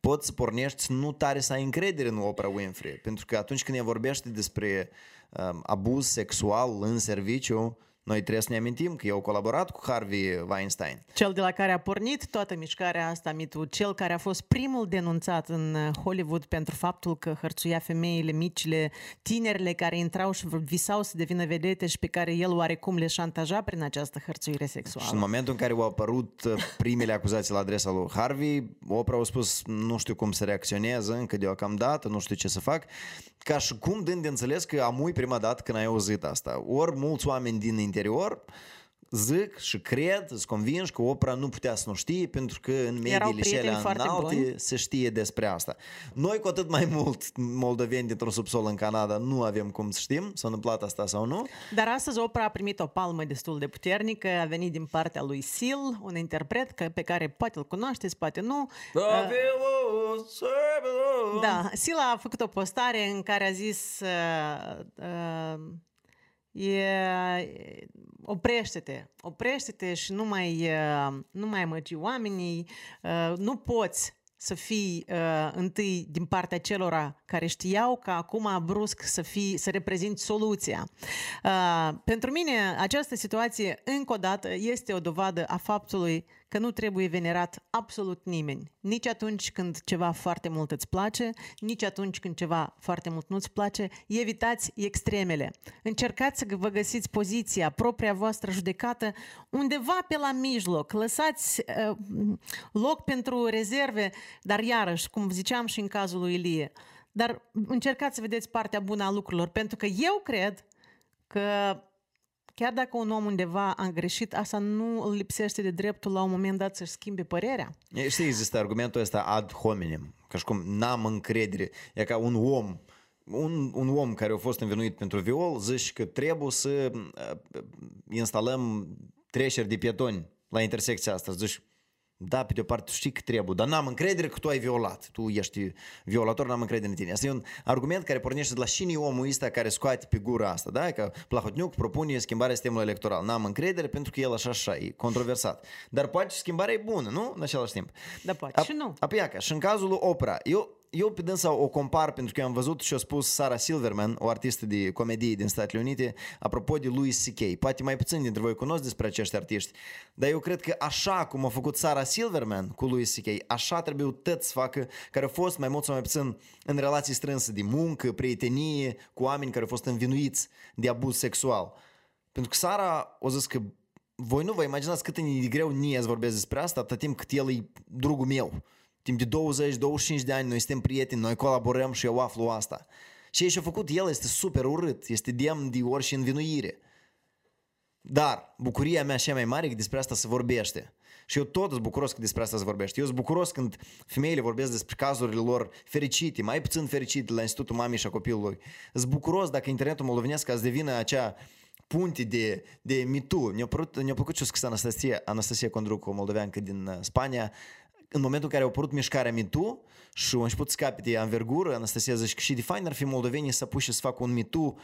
Poți să pornești nu tare să ai încredere în Oprah Winfrey, pentru că atunci când ea vorbește despre um, abuz sexual în serviciu, noi trebuie să ne amintim că eu au colaborat cu Harvey Weinstein. Cel de la care a pornit toată mișcarea asta, mitul, cel care a fost primul denunțat în uh, Hollywood pentru faptul că hărțuia femeile, micile, tinerile care intrau și visau să devină vedete și pe care el oarecum le șantaja prin această hărțuire sexuală. Și în momentul în care au apărut uh, primele acuzații la adresa lui Harvey, Oprah a spus nu știu cum să reacționez încă deocamdată, nu știu ce să fac, ca și cum dând de înțeles că amui prima dată când ai auzit asta. Ori mulți oameni din interior zic și cred, sunt convins că opera nu putea să nu știe pentru că în mediile și ele înalte se știe despre asta. Noi cu atât mai mult moldoveni dintr-un subsol în Canada nu avem cum să știm, s-a întâmplat asta sau nu. Dar astăzi opera a primit o palmă destul de puternică, a venit din partea lui Sil, un interpret pe care poate îl cunoașteți, poate nu. Da, da Sil a făcut o postare în care a zis uh, uh, e, oprește-te, oprește-te și nu mai, nu mai amăgi oamenii, nu poți să fii uh, întâi din partea celora care știau că acum brusc să, fii, să reprezinți soluția. Uh, pentru mine această situație încă o dată este o dovadă a faptului că nu trebuie venerat absolut nimeni. Nici atunci când ceva foarte mult îți place, nici atunci când ceva foarte mult nu-ți place. Evitați extremele. Încercați să vă găsiți poziția, propria voastră judecată, undeva pe la mijloc. Lăsați uh, loc pentru rezerve, dar iarăși, cum ziceam și în cazul lui Ilie, dar încercați să vedeți partea bună a lucrurilor, pentru că eu cred că Chiar dacă un om undeva a greșit, asta nu îl lipsește de dreptul la un moment dat să-și schimbe părerea. E, știi, există argumentul ăsta ad hominem, ca și cum n-am încredere. E ca un om, un, un om care a fost învinuit pentru viol, zici că trebuie să uh, instalăm treceri de pietoni la intersecția asta. Zici, da, pe de o parte știi că trebuie, dar n-am încredere că tu ai violat. Tu ești violator, n-am încredere în tine. Asta e un argument care pornește de la cine omul ăsta care scoate pe gura asta, da? Că Plahotniuc propune schimbarea sistemului electoral. N-am încredere pentru că el așa așa e controversat. Dar poate schimbarea e bună, nu? În același timp. Da, poate A, și nu. Apoi, și în cazul lui Opera, eu eu pe dânsa o compar pentru că am văzut și a spus Sara Silverman, o artistă de comedie din Statele Unite, apropo de Louis C.K. Poate mai puțin dintre voi cunosc despre acești artiști, dar eu cred că așa cum a făcut Sara Silverman cu Louis C.K., așa trebuie tot să facă, care au fost mai mult sau mai puțin în relații strânse de muncă, prietenie, cu oameni care au fost învinuiți de abuz sexual. Pentru că Sara a zis că voi nu vă imaginați cât e de greu nie să vorbesc despre asta atât timp cât el e drugul meu timp de 20-25 de ani noi suntem prieteni, noi colaborăm și eu aflu asta. Ce și-a făcut el este super urât, este demn de orice învinuire. Dar bucuria mea cea mai mare e că despre asta se vorbește. Și eu tot sunt bucuros că despre asta se vorbește. Eu sunt bucuros când femeile vorbesc despre cazurile lor fericite, mai puțin fericite la Institutul Mamei și a Copilului. Sunt bucuros dacă internetul moldovenesc să devină acea punte de, de mitu. Ne-a, plăcut, ne-a plăcut ce a scris Anastasia, Anastasia Condrucu, moldoveancă din uh, Spania, în momentul în care a apărut mișcarea MeToo și au început să capete anvergură, Anastasia zice că și de fain ar fi moldovenii să puși să facă un MeToo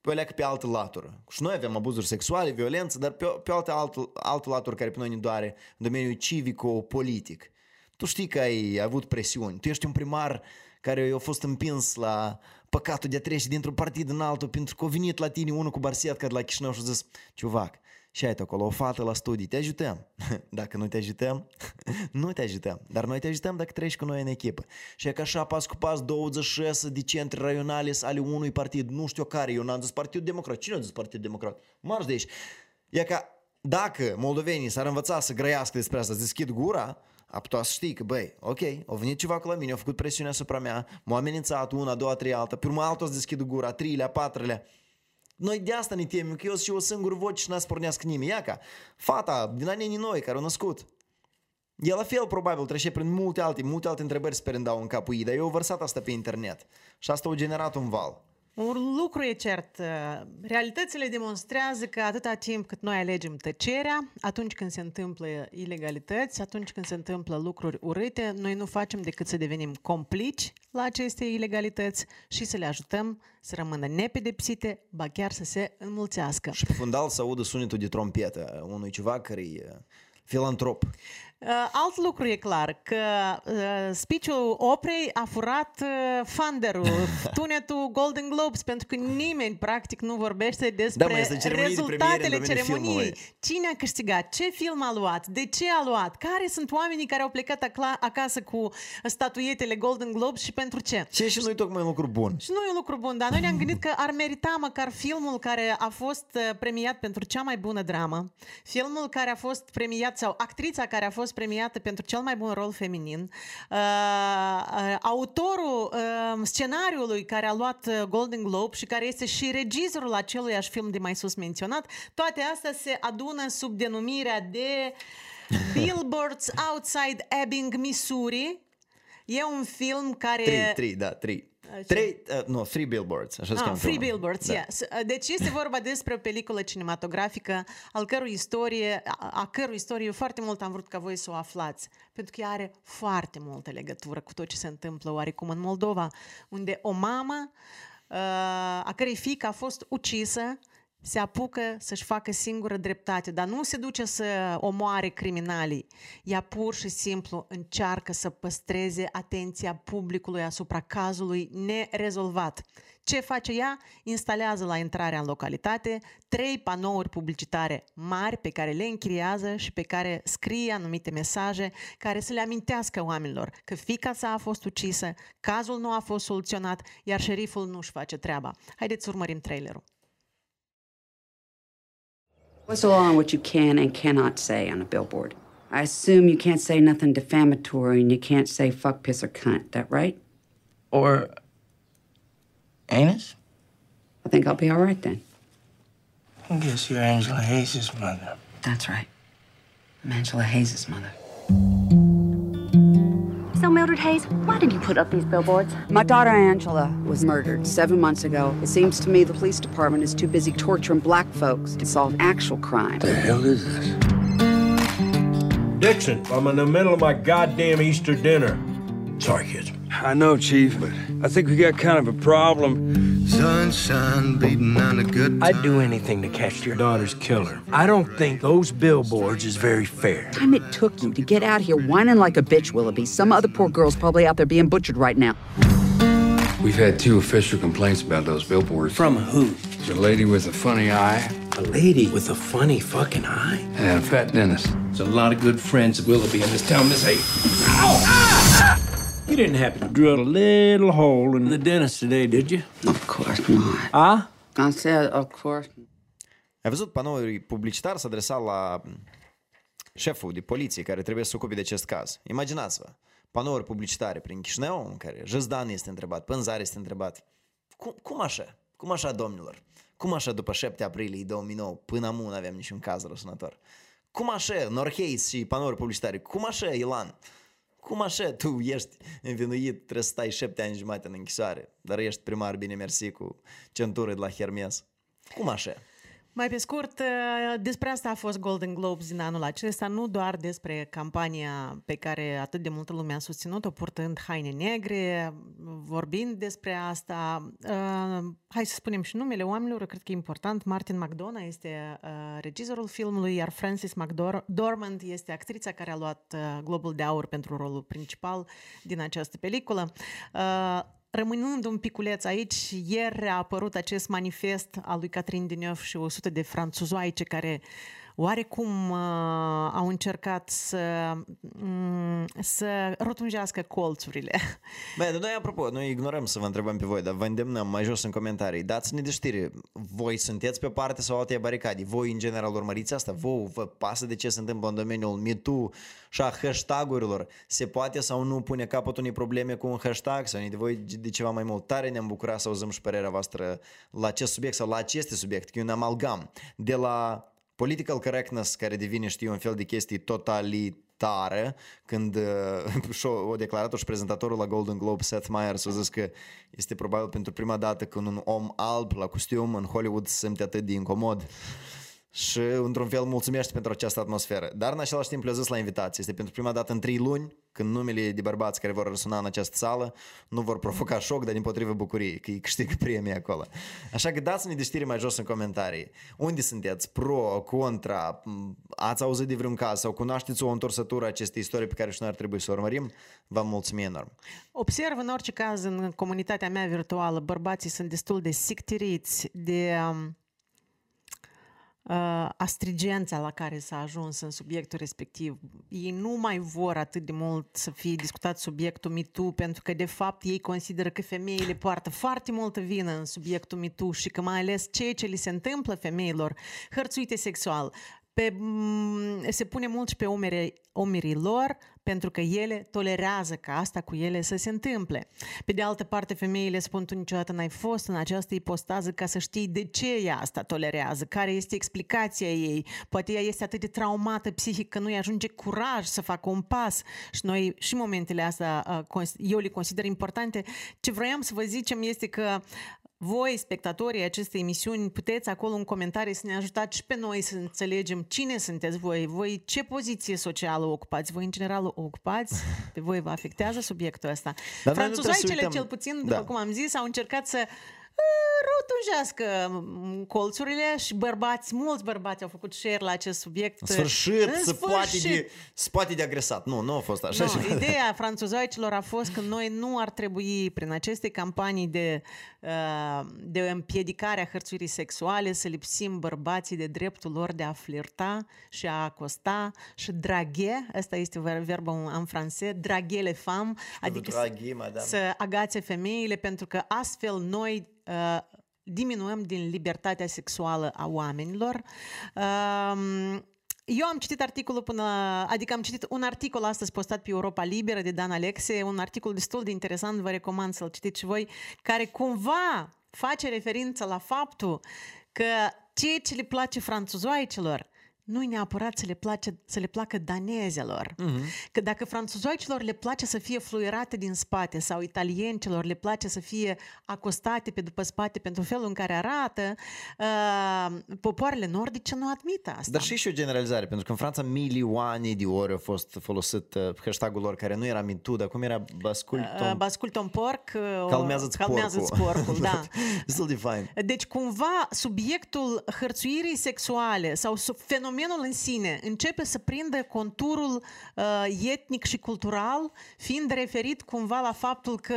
pe pe altă latură. Și noi avem abuzuri sexuale, violență, dar pe, pe altă, altă, altă latură care pe noi ne doare, în domeniul civico-politic. Tu știi că ai avut presiuni. Tu ești un primar care a fost împins la păcatul de a trece dintr-un partid în altul pentru că a venit la tine unul cu barsietca de la Chișinău și a zis, ciuvac, și ai acolo o fată la studii, te ajutăm. Dacă nu te ajutăm, nu te ajutăm. Dar noi te ajutăm dacă treci cu noi în echipă. Și e ca așa pas cu pas 26 de centri raionale ale unui partid, nu știu care, eu n-am zis Partidul Democrat. Cine a zis Partidul Democrat? Marș de aici. E ca dacă moldovenii s-ar învăța să grăiască despre asta, să deschid gura, a putea să știi că, băi, ok, au venit ceva cu la mine, au făcut presiune asupra mea, m-au amenințat una, a doua, trei, alta, pe urmă altul să deschid gura, treilea, patrulea. Noi de asta ne temem, că eu și o singură voce și n-ați pornească nimeni. Ia ca, fata din anii noi care au născut. E la fel probabil trece prin multe alte, multe alte întrebări sperând dau în capul ei, dar eu au vărsat asta pe internet și asta a generat un val. Un lucru e cert. Realitățile demonstrează că atâta timp cât noi alegem tăcerea, atunci când se întâmplă ilegalități, atunci când se întâmplă lucruri urâte, noi nu facem decât să devenim complici la aceste ilegalități și să le ajutăm să rămână nepedepsite, ba chiar să se înmulțească. Și pe fundal să audă sunetul de trompetă unui ceva care e filantrop. Uh, alt lucru e clar, că uh, speech-ul operei a furat uh, funderul, tunetul Golden Globes, pentru că nimeni practic nu vorbește despre da, rezultatele de ceremoniei. Cine a câștigat, ce film a luat, de ce a luat, care sunt oamenii care au plecat acasă cu statuietele Golden Globes și pentru ce. Ce și nu e tocmai un lucru bun. Și nu e un lucru bun, dar noi ne-am gândit că ar merita măcar filmul care a fost uh, premiat pentru cea mai bună dramă, filmul care a fost premiat sau actrița care a fost fost premiată pentru cel mai bun rol feminin. Uh, uh, autorul uh, scenariului care a luat uh, Golden Globe și care este și regizorul aceluiași film de mai sus menționat, toate astea se adună sub denumirea de Billboards Outside Ebbing, Missouri. E un film care... Trei, trei, da, trei. Trei, uh, nu, Free Billboards, așa se Ah, cheamă Free filmul. Billboards, da. yes. Deci este vorba despre o peliculă cinematografică al cărui istorie, a, a cărui istorie foarte mult am vrut ca voi să o aflați. Pentru că ea are foarte multă legătură cu tot ce se întâmplă oarecum în Moldova, unde o mamă uh, a cărei fiică a fost ucisă se apucă să-și facă singură dreptate, dar nu se duce să omoare criminalii. Ea pur și simplu încearcă să păstreze atenția publicului asupra cazului nerezolvat. Ce face ea? Instalează la intrarea în localitate trei panouri publicitare mari pe care le închiriază și pe care scrie anumite mesaje care să le amintească oamenilor că fica sa a fost ucisă, cazul nu a fost soluționat, iar șeriful nu-și face treaba. Haideți să urmărim trailerul. What's the law on what you can and cannot say on a billboard? I assume you can't say nothing defamatory and you can't say fuck, piss, or cunt. That right? Or anus? I think I'll be all right then. I guess you're Angela Hayes' mother. That's right. I'm Angela Hayes' mother. So, Mildred Hayes, why did you put up these billboards? My daughter Angela was murdered seven months ago. It seems to me the police department is too busy torturing black folks to solve actual crime. What the hell is this? Dixon, I'm in the middle of my goddamn Easter dinner. Sorry, kids. I know, Chief, but I think we got kind of a problem. Sunshine beating on a good I'd do anything to catch your daughter's killer. I don't think those billboards is very fair. The Time it took you to get out here whining like a bitch, Willoughby. Some other poor girl's probably out there being butchered right now. We've had two official complaints about those billboards. From who? There's a lady with a funny eye A lady with a funny fucking eye? and a fat dentist. There's a lot of good friends of Willoughby in this town, Miss Hayes. Ow! Ah! You didn't happen to drill a little hole in the dentist today, did you? Of course not. Ah? I said, of course. Ai văzut panouri publicitar s-a adresat la șeful de poliție care trebuie să se ocupe de acest caz. Imaginați-vă, panouri publicitare prin Chișinău în care Jăzdan este întrebat, Pânzar este întrebat. Cum, cum așa? Cum așa, domnilor? Cum așa după 7 aprilie 2009 până acum nu aveam niciun caz răsunător? Cum așa, Norheis și panouri publicitare? Cum așa, Ilan? Cum așa tu ești învinuit, trebuie să stai șapte ani jumate în închisoare, dar ești primar bine mersi cu centură de la Hermes? Cum așa? Mai pe scurt, uh, despre asta a fost Golden Globes din anul acesta, nu doar despre campania pe care atât de multă lume a susținut-o, purtând haine negre, vorbind despre asta. Uh, Hai să spunem și numele oamenilor, cred că e important. Martin McDonough este uh, regizorul filmului, iar Frances McDormand este actrița care a luat uh, Globul de Aur pentru rolul principal din această peliculă. Uh, Rămânând un piculeț aici, ieri a apărut acest manifest al lui Catherine Deneuve și 100 de franțuzoaice care oarecum uh, au încercat să, um, să rotunjească colțurile. Băi, dar noi, apropo, noi ignorăm să vă întrebăm pe voi, dar vă îndemnăm mai jos în comentarii. Dați-ne de știre. Voi sunteți pe parte sau altea baricadii? Voi, în general, urmăriți asta? Vă, vă pasă de ce se întâmplă în domeniul MeToo și a hashtag-urilor? Se poate sau nu pune capăt unei probleme cu un hashtag sau de voi de ceva mai mult? Tare ne-am bucurat să auzim și părerea voastră la acest subiect sau la aceste subiecte, că e un amalgam de la political correctness care devine, știu, un fel de chestie totalitară, când uh, și-o- o declarat și prezentatorul la Golden Globe, Seth Meyers, a zis că este probabil pentru prima dată când un om alb la costium în Hollywood se simte atât de incomod. Și, într-un fel, mulțumește pentru această atmosferă. Dar, în același timp, le-a zis la invitație. Este pentru prima dată în trei luni, când numele de bărbați care vor răsuna în această sală nu vor provoca șoc, dar din potrivă bucurie, că îi câștigă premii acolo. Așa că dați-ne de știri mai jos în comentarii. Unde sunteți? Pro, contra? M, Ați auzit de vreun caz sau cunoașteți o întorsătură a acestei istorii pe care și noi ar trebui să o urmărim? Vă mulțumim enorm. Observ în orice caz în comunitatea mea virtuală, bărbații sunt destul de sictiriți de um, uh, astrigența la care s-a ajuns în subiectul respectiv. Ei nu mai vor atât de mult să fie discutat subiectul MeToo, pentru că de fapt ei consideră că femeile poartă foarte multă vină în subiectul MeToo și că mai ales ceea ce li se întâmplă femeilor hărțuite sexual pe, m- se pune mult și pe umerii, umerii lor pentru că ele tolerează ca asta cu ele să se întâmple. Pe de altă parte, femeile spun tu niciodată n-ai fost în această ipostază ca să știi de ce ea asta tolerează, care este explicația ei. Poate ea este atât de traumată psihic că nu-i ajunge curaj să facă un pas și noi și momentele astea uh, eu le consider importante. Ce vroiam să vă zicem este că voi, spectatorii acestei emisiuni, puteți acolo în comentarii să ne ajutați și pe noi să înțelegem cine sunteți voi, voi ce poziție socială ocupați, voi în general ocupați, pe voi vă afectează subiectul ăsta. Dar noi nu Franțuzoicele, trebuie să cel uităm- puțin, după Da. cum am zis, au încercat să rotunjească mm, colțurile și bărbați, mulți bărbați au făcut share la acest subiect. În sfârșit, În se poate sfârșit. de, se poate de agresat. Nu, nu a fost așa. Nu, ideea franțuzoicilor a fost că noi nu ar trebui, prin aceste campanii de, uh, de împiedicare a hărțuirii sexuale, să lipsim bărbații de dreptul lor de a flirta și a acosta și draghe, ăsta este ver- verbul în francez, draghe les femmes, adică să, draghi, madame. să agațe femeile, pentru că astfel noi uh, diminuăm din libertatea sexuală a oamenilor. Um, eu am citit articolul până, adică am citit un articol astăzi postat pe Europa Liberă de Dan Alexe, un articol destul de interesant, vă recomand să-l citiți și voi, care cumva face referință la faptul că ceea ce le place franțuzoaicilor nu e neapărat să le, place, să le placă danezelor. Mm-hmm. Că dacă franțuzoicilor le place să fie fluierate din spate sau italiencilor le place să fie acostate pe după spate pentru felul în care arată, uh, popoarele nordice nu admit asta. Dar și și o generalizare, pentru că în Franța milioane de ori a fost folosit uh, hashtag-ul lor care nu era MeToo, dar cum era Basculton? Uh, bascultă un porc, uh, Calmează-ți calmează-ți porcul. porcul da. Destul de fain. Deci, cumva, subiectul hărțuirii sexuale sau sub fenomenul în sine începe să prindă conturul uh, etnic și cultural, fiind referit cumva la faptul că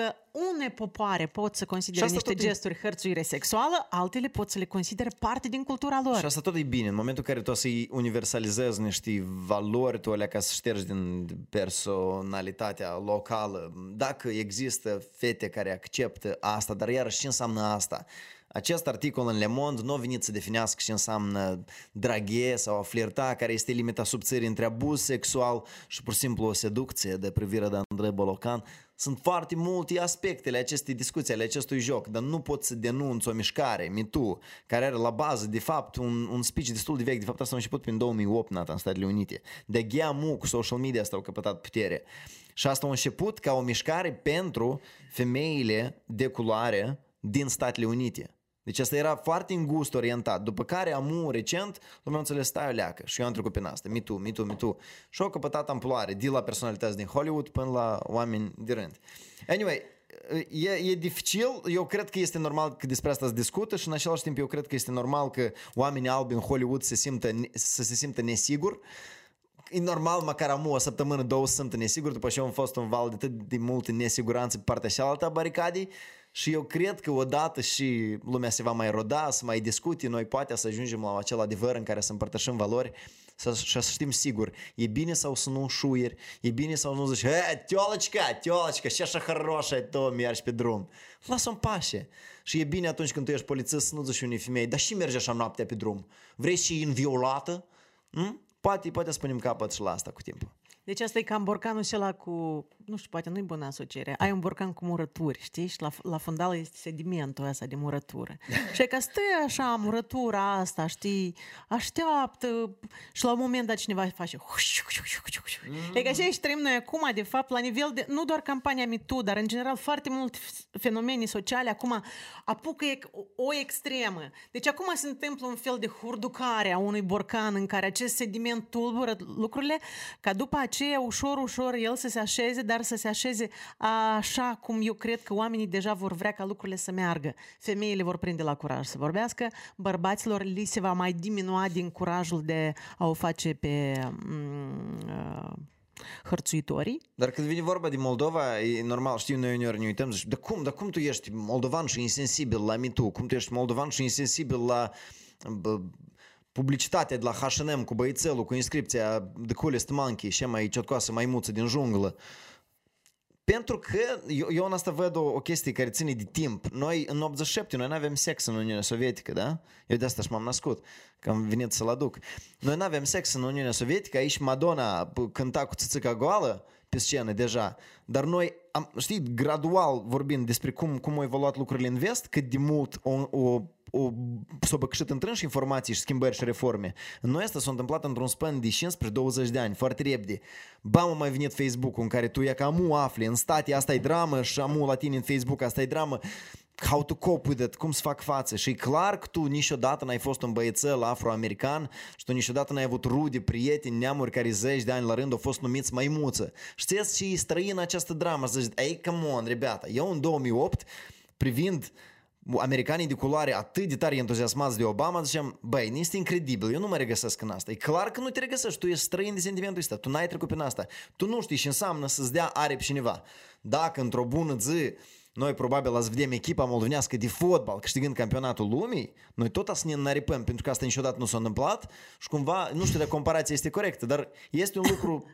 une popoare pot să considere Și asta niște tot e- gesturi hărțuire sexuală, altele pot să le considere parte din cultura lor. Și asta tot e bine. În momentul în care tu o să-i universalizezi niște valori, tu alea ca să ștergi din personalitatea locală, dacă există fete care acceptă asta, dar iarăși ce înseamnă asta? Acest articol în Le Monde nu a venit să definească ce înseamnă draghe sau a flirta, care este limita subțirii între abuz sexual și pur și simplu o seducție de privire de Andrei Bolocan. Sunt foarte multe aspectele acestei discuții, ale acestui joc, dar nu pot să denunț o mișcare, MeToo, care are la bază, de fapt, un, un speech destul de vechi. De fapt, asta a început prin 2008, Nata, în Statele Unite. De gheamu cu social media asta au căpătat putere. Și asta a început ca o mișcare pentru femeile de culoare din Statele Unite. Deci asta era foarte îngust orientat. După care amu recent, lumea înțeles, stai o leacă. Și eu am trecut prin asta. Me too, me too, me too. Și au căpătat amploare, de la personalități din Hollywood până la oameni de rând. Anyway, e, e dificil, eu cred că este normal că despre asta se discută și în același timp eu cred că este normal că oamenii albi în Hollywood se simtă, să se simtă nesigur. E normal măcar am o săptămână, două să sunt nesigur după ce am fost un val de atât de multe nesiguranțe pe partea cealaltă a baricadei și eu cred că odată și lumea se va mai roda, să mai discute, noi poate să ajungem la acel adevăr în care să împărtășim valori să, și să știm sigur, e bine sau să nu șuieri, e bine sau nu zici, e, teolăcica, teolăcica, și așa хорошая tu mergi pe drum. Lasă-o în pace. Și e bine atunci când tu ești polițist să nu zici unei femei, dar și mergi așa noaptea pe drum. Vrei și inviolată? Hm? Poate, poate spunem capăt și la asta cu timpul. Deci asta e cam borcanul acela cu, nu știu, poate nu-i bună asociere. Ai un borcan cu murături, știi? Și la, la fundal este sedimentul ăsta de murătură. și e că stă așa murătura asta, știi? Așteaptă și la un moment dat cineva face mm. E că așa și trăim noi acum, de fapt, la nivel de, nu doar campania MeToo, dar în general foarte multe fenomene sociale acum apucă o extremă. Deci acum se întâmplă un fel de hurducare a unui borcan în care acest sediment tulbură lucrurile, ca după aceea ușor, ușor el să se așeze, dar să se așeze așa cum eu cred că oamenii deja vor vrea ca lucrurile să meargă. Femeile vor prinde la curaj să vorbească, bărbaților li se va mai diminua din curajul de a o face pe uh, hărțuitorii. Dar când vine vorba de Moldova, e normal, știu, noi uneori ne uităm, zici, dar cum, dar cum tu ești moldovan și insensibil la MeToo? Cum tu ești moldovan și insensibil la bă, publicitatea de la H&M cu băițelul, cu inscripția The Coolest Monkey și mai ciotcoasă maimuță din junglă? Pentru că eu, eu în asta văd o, o chestie care ține de timp. Noi în 87, noi nu avem sex în Uniunea Sovietică, da? Eu de asta și m-am născut, că am venit să-l aduc. Noi nu avem sex în Uniunea Sovietică, aici Madonna cânta cu țățica goală pe scenă deja, dar noi am, știi, gradual vorbind despre cum, cum au evoluat lucrurile în vest, cât de mult o, o o, s-au băcșit întrânși informații și schimbări și reforme. În noi asta s-a întâmplat într-un span de 15-20 de ani, foarte repede. Ba, mă mai venit Facebook-ul în care tu ia că amu afli, în state asta e dramă și amu la tine în Facebook asta e dramă how to cope with it, cum să fac față. Și e clar că tu niciodată n-ai fost un băiețel afroamerican și tu niciodată n-ai avut rude, prieteni, neamuri care zeci de ani la rând au fost numiți maimuță. Știți și străin această dramă, să zici, ei, come on, rebeata, eu în 2008, privind americanii de culoare atât de tare entuziasmați de Obama, ziceam, băi, este incredibil, eu nu mă regăsesc în asta. E clar că nu te regăsești, tu ești străin de sentimentul ăsta, tu n-ai trecut prin asta. Tu nu știi și înseamnă să-ți dea aripi cineva. Dacă într-o bună zi noi probabil ați vedem echipa moldovenească de fotbal câștigând campionatul lumii, noi tot să ne înaripăm, pentru că asta niciodată nu s-a întâmplat și cumva, nu știu dacă comparația este corectă, dar este un lucru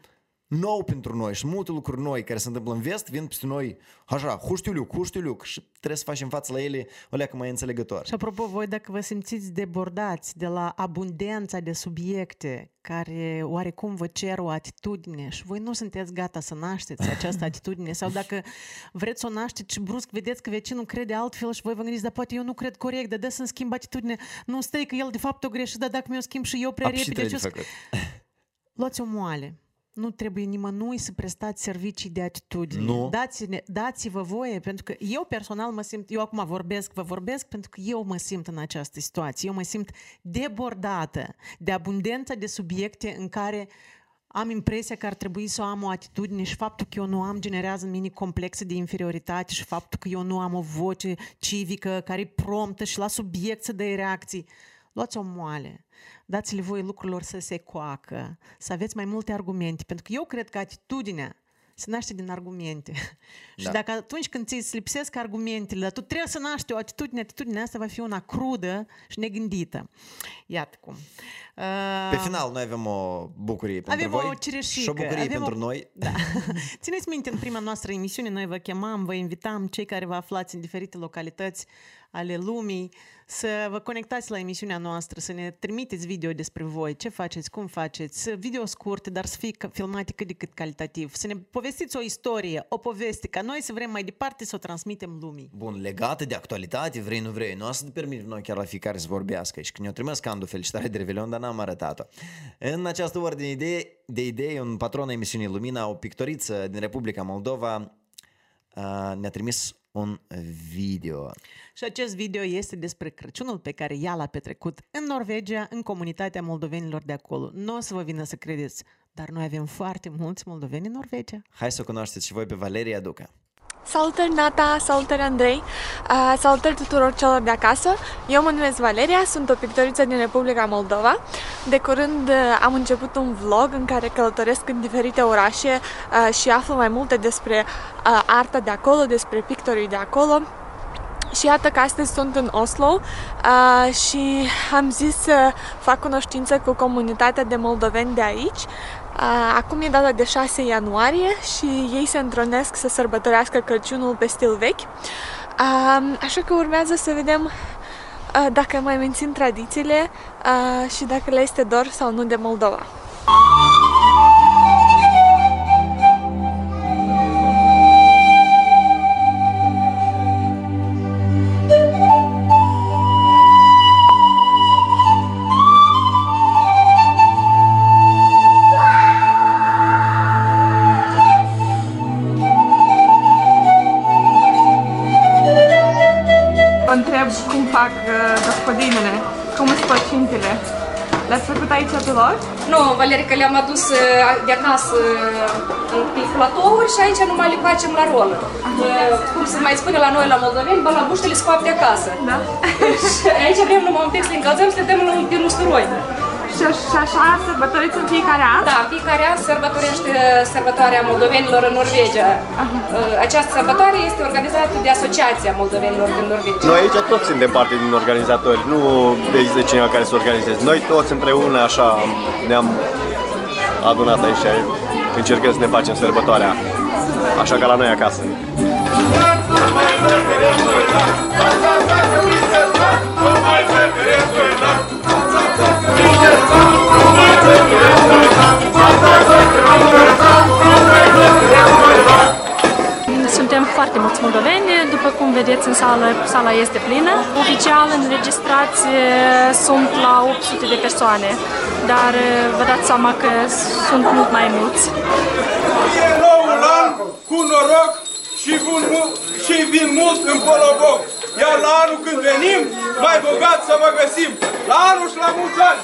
nou pentru noi și multe lucruri noi care se întâmplă în vest vin peste noi așa, huștiuliuc, huștiuliuc și trebuie să facem față la ele o leacă mai înțelegător. Și apropo, voi dacă vă simțiți debordați de la abundența de subiecte care oarecum vă cer o atitudine și voi nu sunteți gata să nașteți această atitudine sau dacă vreți să o nașteți și brusc vedeți că vecinul crede altfel și voi vă gândiți, dar poate eu nu cred corect, dar dă să-mi schimb atitudine, nu stai că el de fapt o greșit, dar dacă mi-o schimb și eu prea Ap, repede... Și Luați o moale nu trebuie nimănui să prestați servicii de atitudine. Nu. Dați, dați-vă voie, pentru că eu personal mă simt, eu acum vorbesc, vă vorbesc pentru că eu mă simt în această situație. Eu mă simt debordată de abundența de subiecte în care am impresia că ar trebui să am o atitudine și faptul că eu nu am generează în mine complexe de inferioritate și faptul că eu nu am o voce civică care e promptă și la subiect să dea reacții. Luați o moale dați-le voi lucrurilor să se coacă, să aveți mai multe argumente, pentru că eu cred că atitudinea se naște din argumente. Da. și dacă atunci când ți lipsesc argumentele, tu trebuie să naști o atitudine, atitudinea asta va fi una crudă și negândită. Iată cum. Uh, Pe final, noi avem o bucurie pentru avem voi o cireșică. și o bucurie avem pentru o... noi. Da. Țineți minte, în prima noastră emisiune, noi vă chemam, vă invitam, cei care vă aflați în diferite localități ale lumii, să vă conectați la emisiunea noastră, să ne trimiteți video despre voi, ce faceți, cum faceți, video scurte, dar să fie filmate cât de cât calitativ, să ne povestiți o istorie, o poveste, ca noi să vrem mai departe să o transmitem lumii. Bun, legată de actualitate, vrei, nu vrei, nu o să ne permitem noi chiar la fiecare să vorbească și când ne-o trimis Candu felicitare de Revelion, dar n-am arătat-o. În această ordine de idei, de idei un patron a emisiunii Lumina, o pictoriță din Republica Moldova, ne-a trimis un video. Și acest video este despre Crăciunul pe care ea l-a petrecut în Norvegia, în comunitatea moldovenilor de acolo. Nu o să vă vină să credeți, dar noi avem foarte mulți moldoveni în Norvegia. Hai să o cunoașteți și voi pe Valeria Duca. Salutări Nata, salutări Andrei, uh, salutări tuturor celor de acasă. Eu mă numesc Valeria, sunt o pictoriță din Republica Moldova. De curând uh, am început un vlog în care călătoresc în diferite orașe uh, și aflu mai multe despre uh, arta de acolo, despre pictorii de acolo. Și iată că astăzi sunt în Oslo uh, și am zis să fac cunoștință cu comunitatea de moldoveni de aici. Uh, acum e data de 6 ianuarie și ei se întronesc să sărbătorească Crăciunul pe stil vechi. Uh, așa că urmează să vedem uh, dacă mai mențin tradițiile uh, și dacă le este dor sau nu de Moldova. Cum sunt păcintele. Le-ați făcut aici pe loc? Nu, Valerica le-am adus uh, de acasă uh, pe platouri și aici numai le facem la rolă. Cum se mai spune la noi la moldoveni, balabuștele se fac de acasă. Da. și aici vrem numai un pic să le încălzăm, să le dăm pe un usturoi. Și, și așa sărbătoriți în fiecare an? Da, fiecare an sărbătorește sărbătoarea moldovenilor în Norvegia. Aha. Această sărbătoare este organizată de Asociația Moldovenilor din Norvegia. Noi aici toți suntem parte din organizatori, nu de cineva care să organizeze. Noi toți împreună așa ne-am adunat aici și încercăm să ne facem sărbătoarea așa ca la noi acasă. Suntem foarte mulți moldoveni, după cum vedeți în sală, sala este plină. Oficial înregistrați sunt la 800 de persoane, dar vă dați seama că sunt mult mai mulți. Noul an cu noroc și, bun, și vin mult în Poloboc. Iar la anul când venim, mai bogat să vă găsim. La anul și la mulți ani!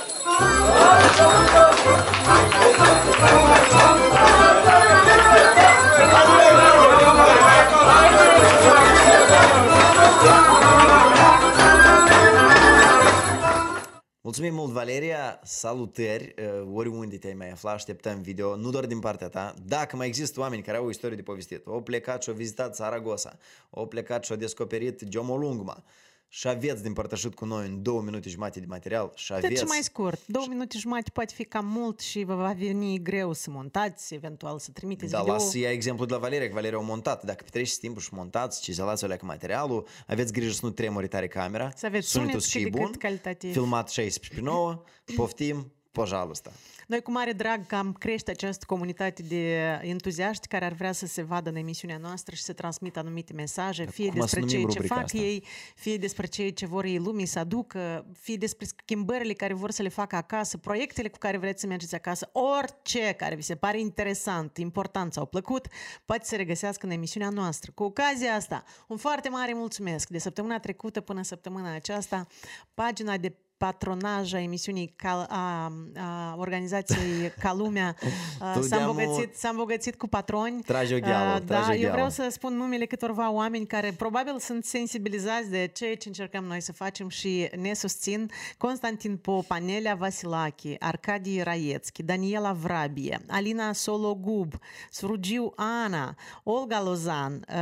Mulțumim mult, Valeria, salutări, uh, oriunde te-ai mai afla, așteptăm video, nu doar din partea ta. Dacă mai există oameni care au o istorie de povestit, au plecat și au vizitat Saragossa, au plecat și au descoperit Geomolungma, și aveți de împărtășit cu noi în două minute jumate de material și aveți... De ce mai scurt? Două minute jumate poate fi cam mult și vă va veni greu să montați, eventual să trimiteți da, video. las să ia exemplu de la Valeria, că Valeria a montat. Dacă petreceți timpul și montați, cizelați o materialul, aveți grijă să nu tremuri tare camera, să aveți sunetul sunet și cât de bun, cât calitativ. filmat 16 pe 9, poftim, pожалуйста. Noi cu mare drag că am crește această comunitate de entuziaști care ar vrea să se vadă în emisiunea noastră și să transmită anumite mesaje, fie cum să despre numim ceea ce rubrica fac asta? ei, fie despre ceea ce vor ei lumii să aducă, fie despre schimbările care vor să le facă acasă, proiectele cu care vreți să mergeți acasă, orice care vi se pare interesant, important sau plăcut, poate să regăsească în emisiunea noastră. Cu ocazia asta, un foarte mare mulțumesc de săptămâna trecută până săptămâna aceasta, pagina de patronaj a emisiunii Cal, a, a organizației Calumea a, Tu s-a, de-amu- îmbogățit, s-a îmbogățit cu patroni. Trage o gheală, A, trage o Da, eu gheală. vreau să spun numele câtorva oameni care probabil sunt sensibilizați de ceea ce încercăm noi să facem și ne susțin. Constantin Popa, Nelia Vasilachi, Arcadie Raiețchi, Daniela Vrabie, Alina Sologub, Surugiu Ana, Olga Lozan, uh,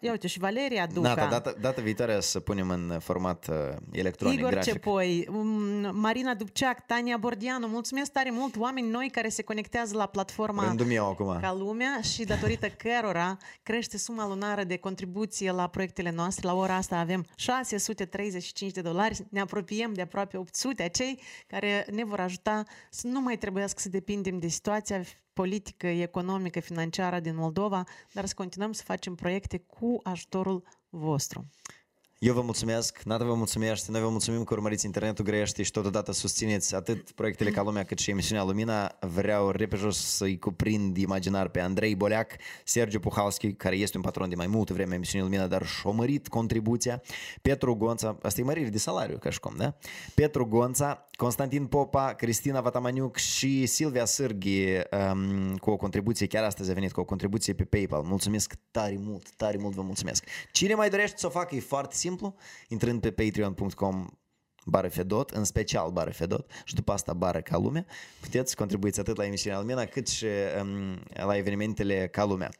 ia uite și Valeria Duca. Data, data, data viitoare să punem în format uh, electronic, Igor grafic. Cepoi, um, Marina Dubceac, Tania Bordianu, mulțumesc tare mult oameni noi care se conectează la platforma Rândul meu acum. ca lumea și datorită cărora crește suma lunară de contribuție la proiectele noastre. La ora asta avem 635 de dolari, ne apropiem de aproape 800, acei care ne vor ajuta să nu mai trebuiască să depindem de situația politică, economică, financiară din Moldova, dar să continuăm să facem proiecte cu ajutorul vostru. Eu vă mulțumesc, Nata vă mulțumește, noi vă mulțumim că urmăriți internetul grește și totodată susțineți atât proiectele ca lumea cât și emisiunea Lumina. Vreau repejos să-i cuprind imaginar pe Andrei Boleac, Sergiu Puhalski, care este un patron de mai multă vreme emisiunii Lumina, dar și-a mărit contribuția, Petru Gonța, asta e mărire de salariu, ca și cum, da? Petru Gonța, Constantin Popa, Cristina Vatamaniuc și Silvia Sârghi um, cu o contribuție, chiar astăzi a venit cu o contribuție pe PayPal. Mulțumesc tare mult, tare mult vă mulțumesc. Cine mai dorește să o facă, e foarte simplu, intrând pe patreon.com bară Fedot, în special bară Fedot și după asta bară ca lumea, puteți contribuiți atât la emisiunea Lumina cât și um, la evenimentele ca lumea.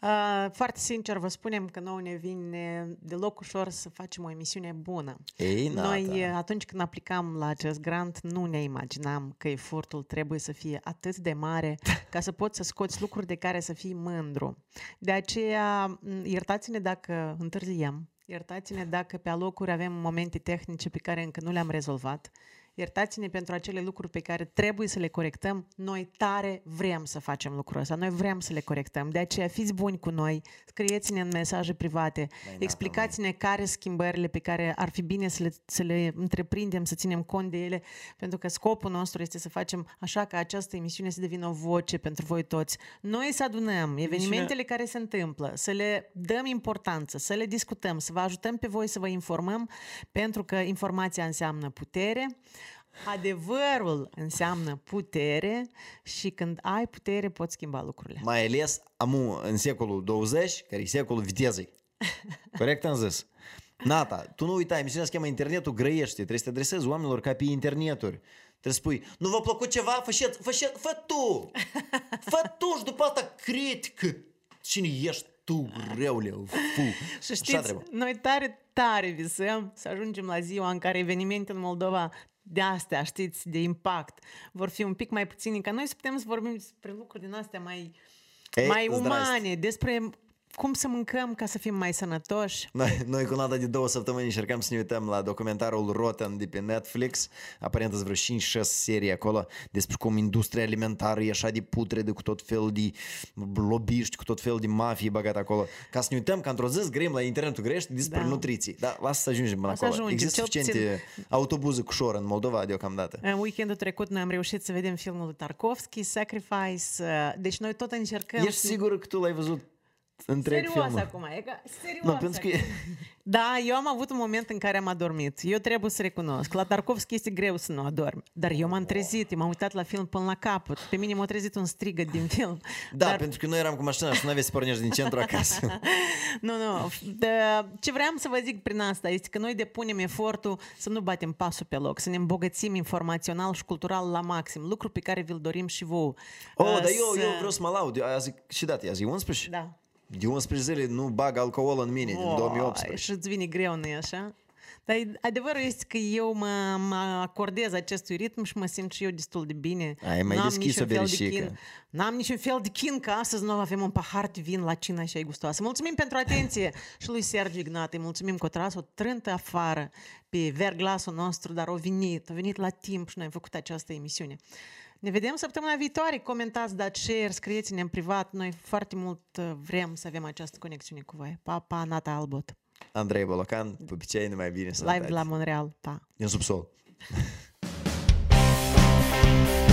Uh, foarte sincer vă spunem că nouă ne vine deloc ușor să facem o emisiune bună. Ei, Nata. Noi, uh, atunci când aplicam la acest grant, nu ne imaginam că efortul trebuie să fie atât de mare ca să poți să scoți lucruri de care să fii mândru. De aceea, m, iertați-ne dacă întârziem, iertați-ne dacă pe alocuri avem momente tehnice pe care încă nu le-am rezolvat, Iertați-ne pentru acele lucruri pe care trebuie să le corectăm. Noi tare vrem să facem lucrul ăsta. Noi vrem să le corectăm. De aceea fiți buni cu noi, scrieți-ne în mesaje private, explicați-ne care schimbările pe care ar fi bine să le, să le întreprindem, să ținem cont de ele, pentru că scopul nostru este să facem așa ca această emisiune să devină o voce pentru voi toți. Noi să adunăm evenimentele care se întâmplă, să le dăm importanță, să le discutăm, să vă ajutăm pe voi să vă informăm, pentru că informația înseamnă putere, Adevărul înseamnă putere și când ai putere poți schimba lucrurile. Mai ales amu în secolul 20, care e secolul vitezei. Corect am zis? Nata, tu nu uita, emisiunea se cheamă Internetul grăiește, trebuie să te adresezi oamenilor ca pe interneturi. Trebuie să spui, nu v-a plăcut ceva? Fă, fă, fă tu! Fă tu și după asta critică. Cine ești tu, răule, fu. Și știți, noi tare, tare visăm să ajungem la ziua în care evenimente în Moldova de astea, știți, de impact, vor fi un pic mai puțini, ca noi să putem să vorbim despre lucruri din astea mai Ei, mai zdraste. umane, despre cum să mâncăm ca să fim mai sănătoși. Noi, noi cu Nada de două săptămâni încercăm să ne uităm la documentarul Rotten de pe Netflix. Aparent sunt vreo 5-6 serii acolo despre cum industria alimentară e așa de putrede cu tot fel de lobiști, cu tot fel de mafii băgat acolo. Ca să ne uităm că într-o zi zgrim la internetul grești despre Da. nutriții. Da, lasă să ajungem până O să acolo. ajungem, Există cel suficiente autobuze cu șor în Moldova deocamdată. În weekendul trecut noi am reușit să vedem filmul lui Tarkovski, Sacrifice. uh, Deci noi tot încercăm... Ești să- sigur că tu l-ai văzut întreg Serios filmul? acum, e ca, serios Nu, pentru că e- acum. Da, eu am avut un moment în care am adormit. Eu trebuie să recunosc. La Tarkovski este greu să nu adormi. Dar eu m-am trezit, m-am uitat la film până la capăt. Pe mine m-a trezit un strigăt din film. Da, pentru că noi eram cu mașina și nu aveai să pornești din centru acasă. Nu, nu. De, ce vreau să vă zic prin asta este că noi depunem efortul să nu batem pasul pe loc, să ne îmbogățim informațional și cultural la maxim, lucru pe care vi-l dorim și vouă. Oh, Uh, dar eu, să- eu vreau să mă laud. Azi, și dată, azi e 11? Da. De 11 zile nu bag alcool în mine, din Oi, 2018. Și îți vine greu, nu așa? Dar adevărul este că eu mă, mă acordez acestui ritm și mă simt și eu destul de bine. Ai mai N-am deschis niciun o fel de verișică. chin. N-am niciun fel de chin că astăzi noi avem un pahar de vin la cina și ai gustoasă. Mulțumim pentru atenție și lui Sergiu Ignate. Mulțumim că a tras o trântă afară pe verglasul nostru, dar a venit, a venit la timp și noi am făcut această emisiune. Ne vedem săptămâna viitoare. Comentați, dați share, scrieți-ne în privat. Noi foarte mult uh, vrem să avem această conexiune cu voi. Pa, pa, Nata Albot. Andrei Bolocan, pupicei, numai bine, Live sănătate. de la Montreal. Pa. Din subsol.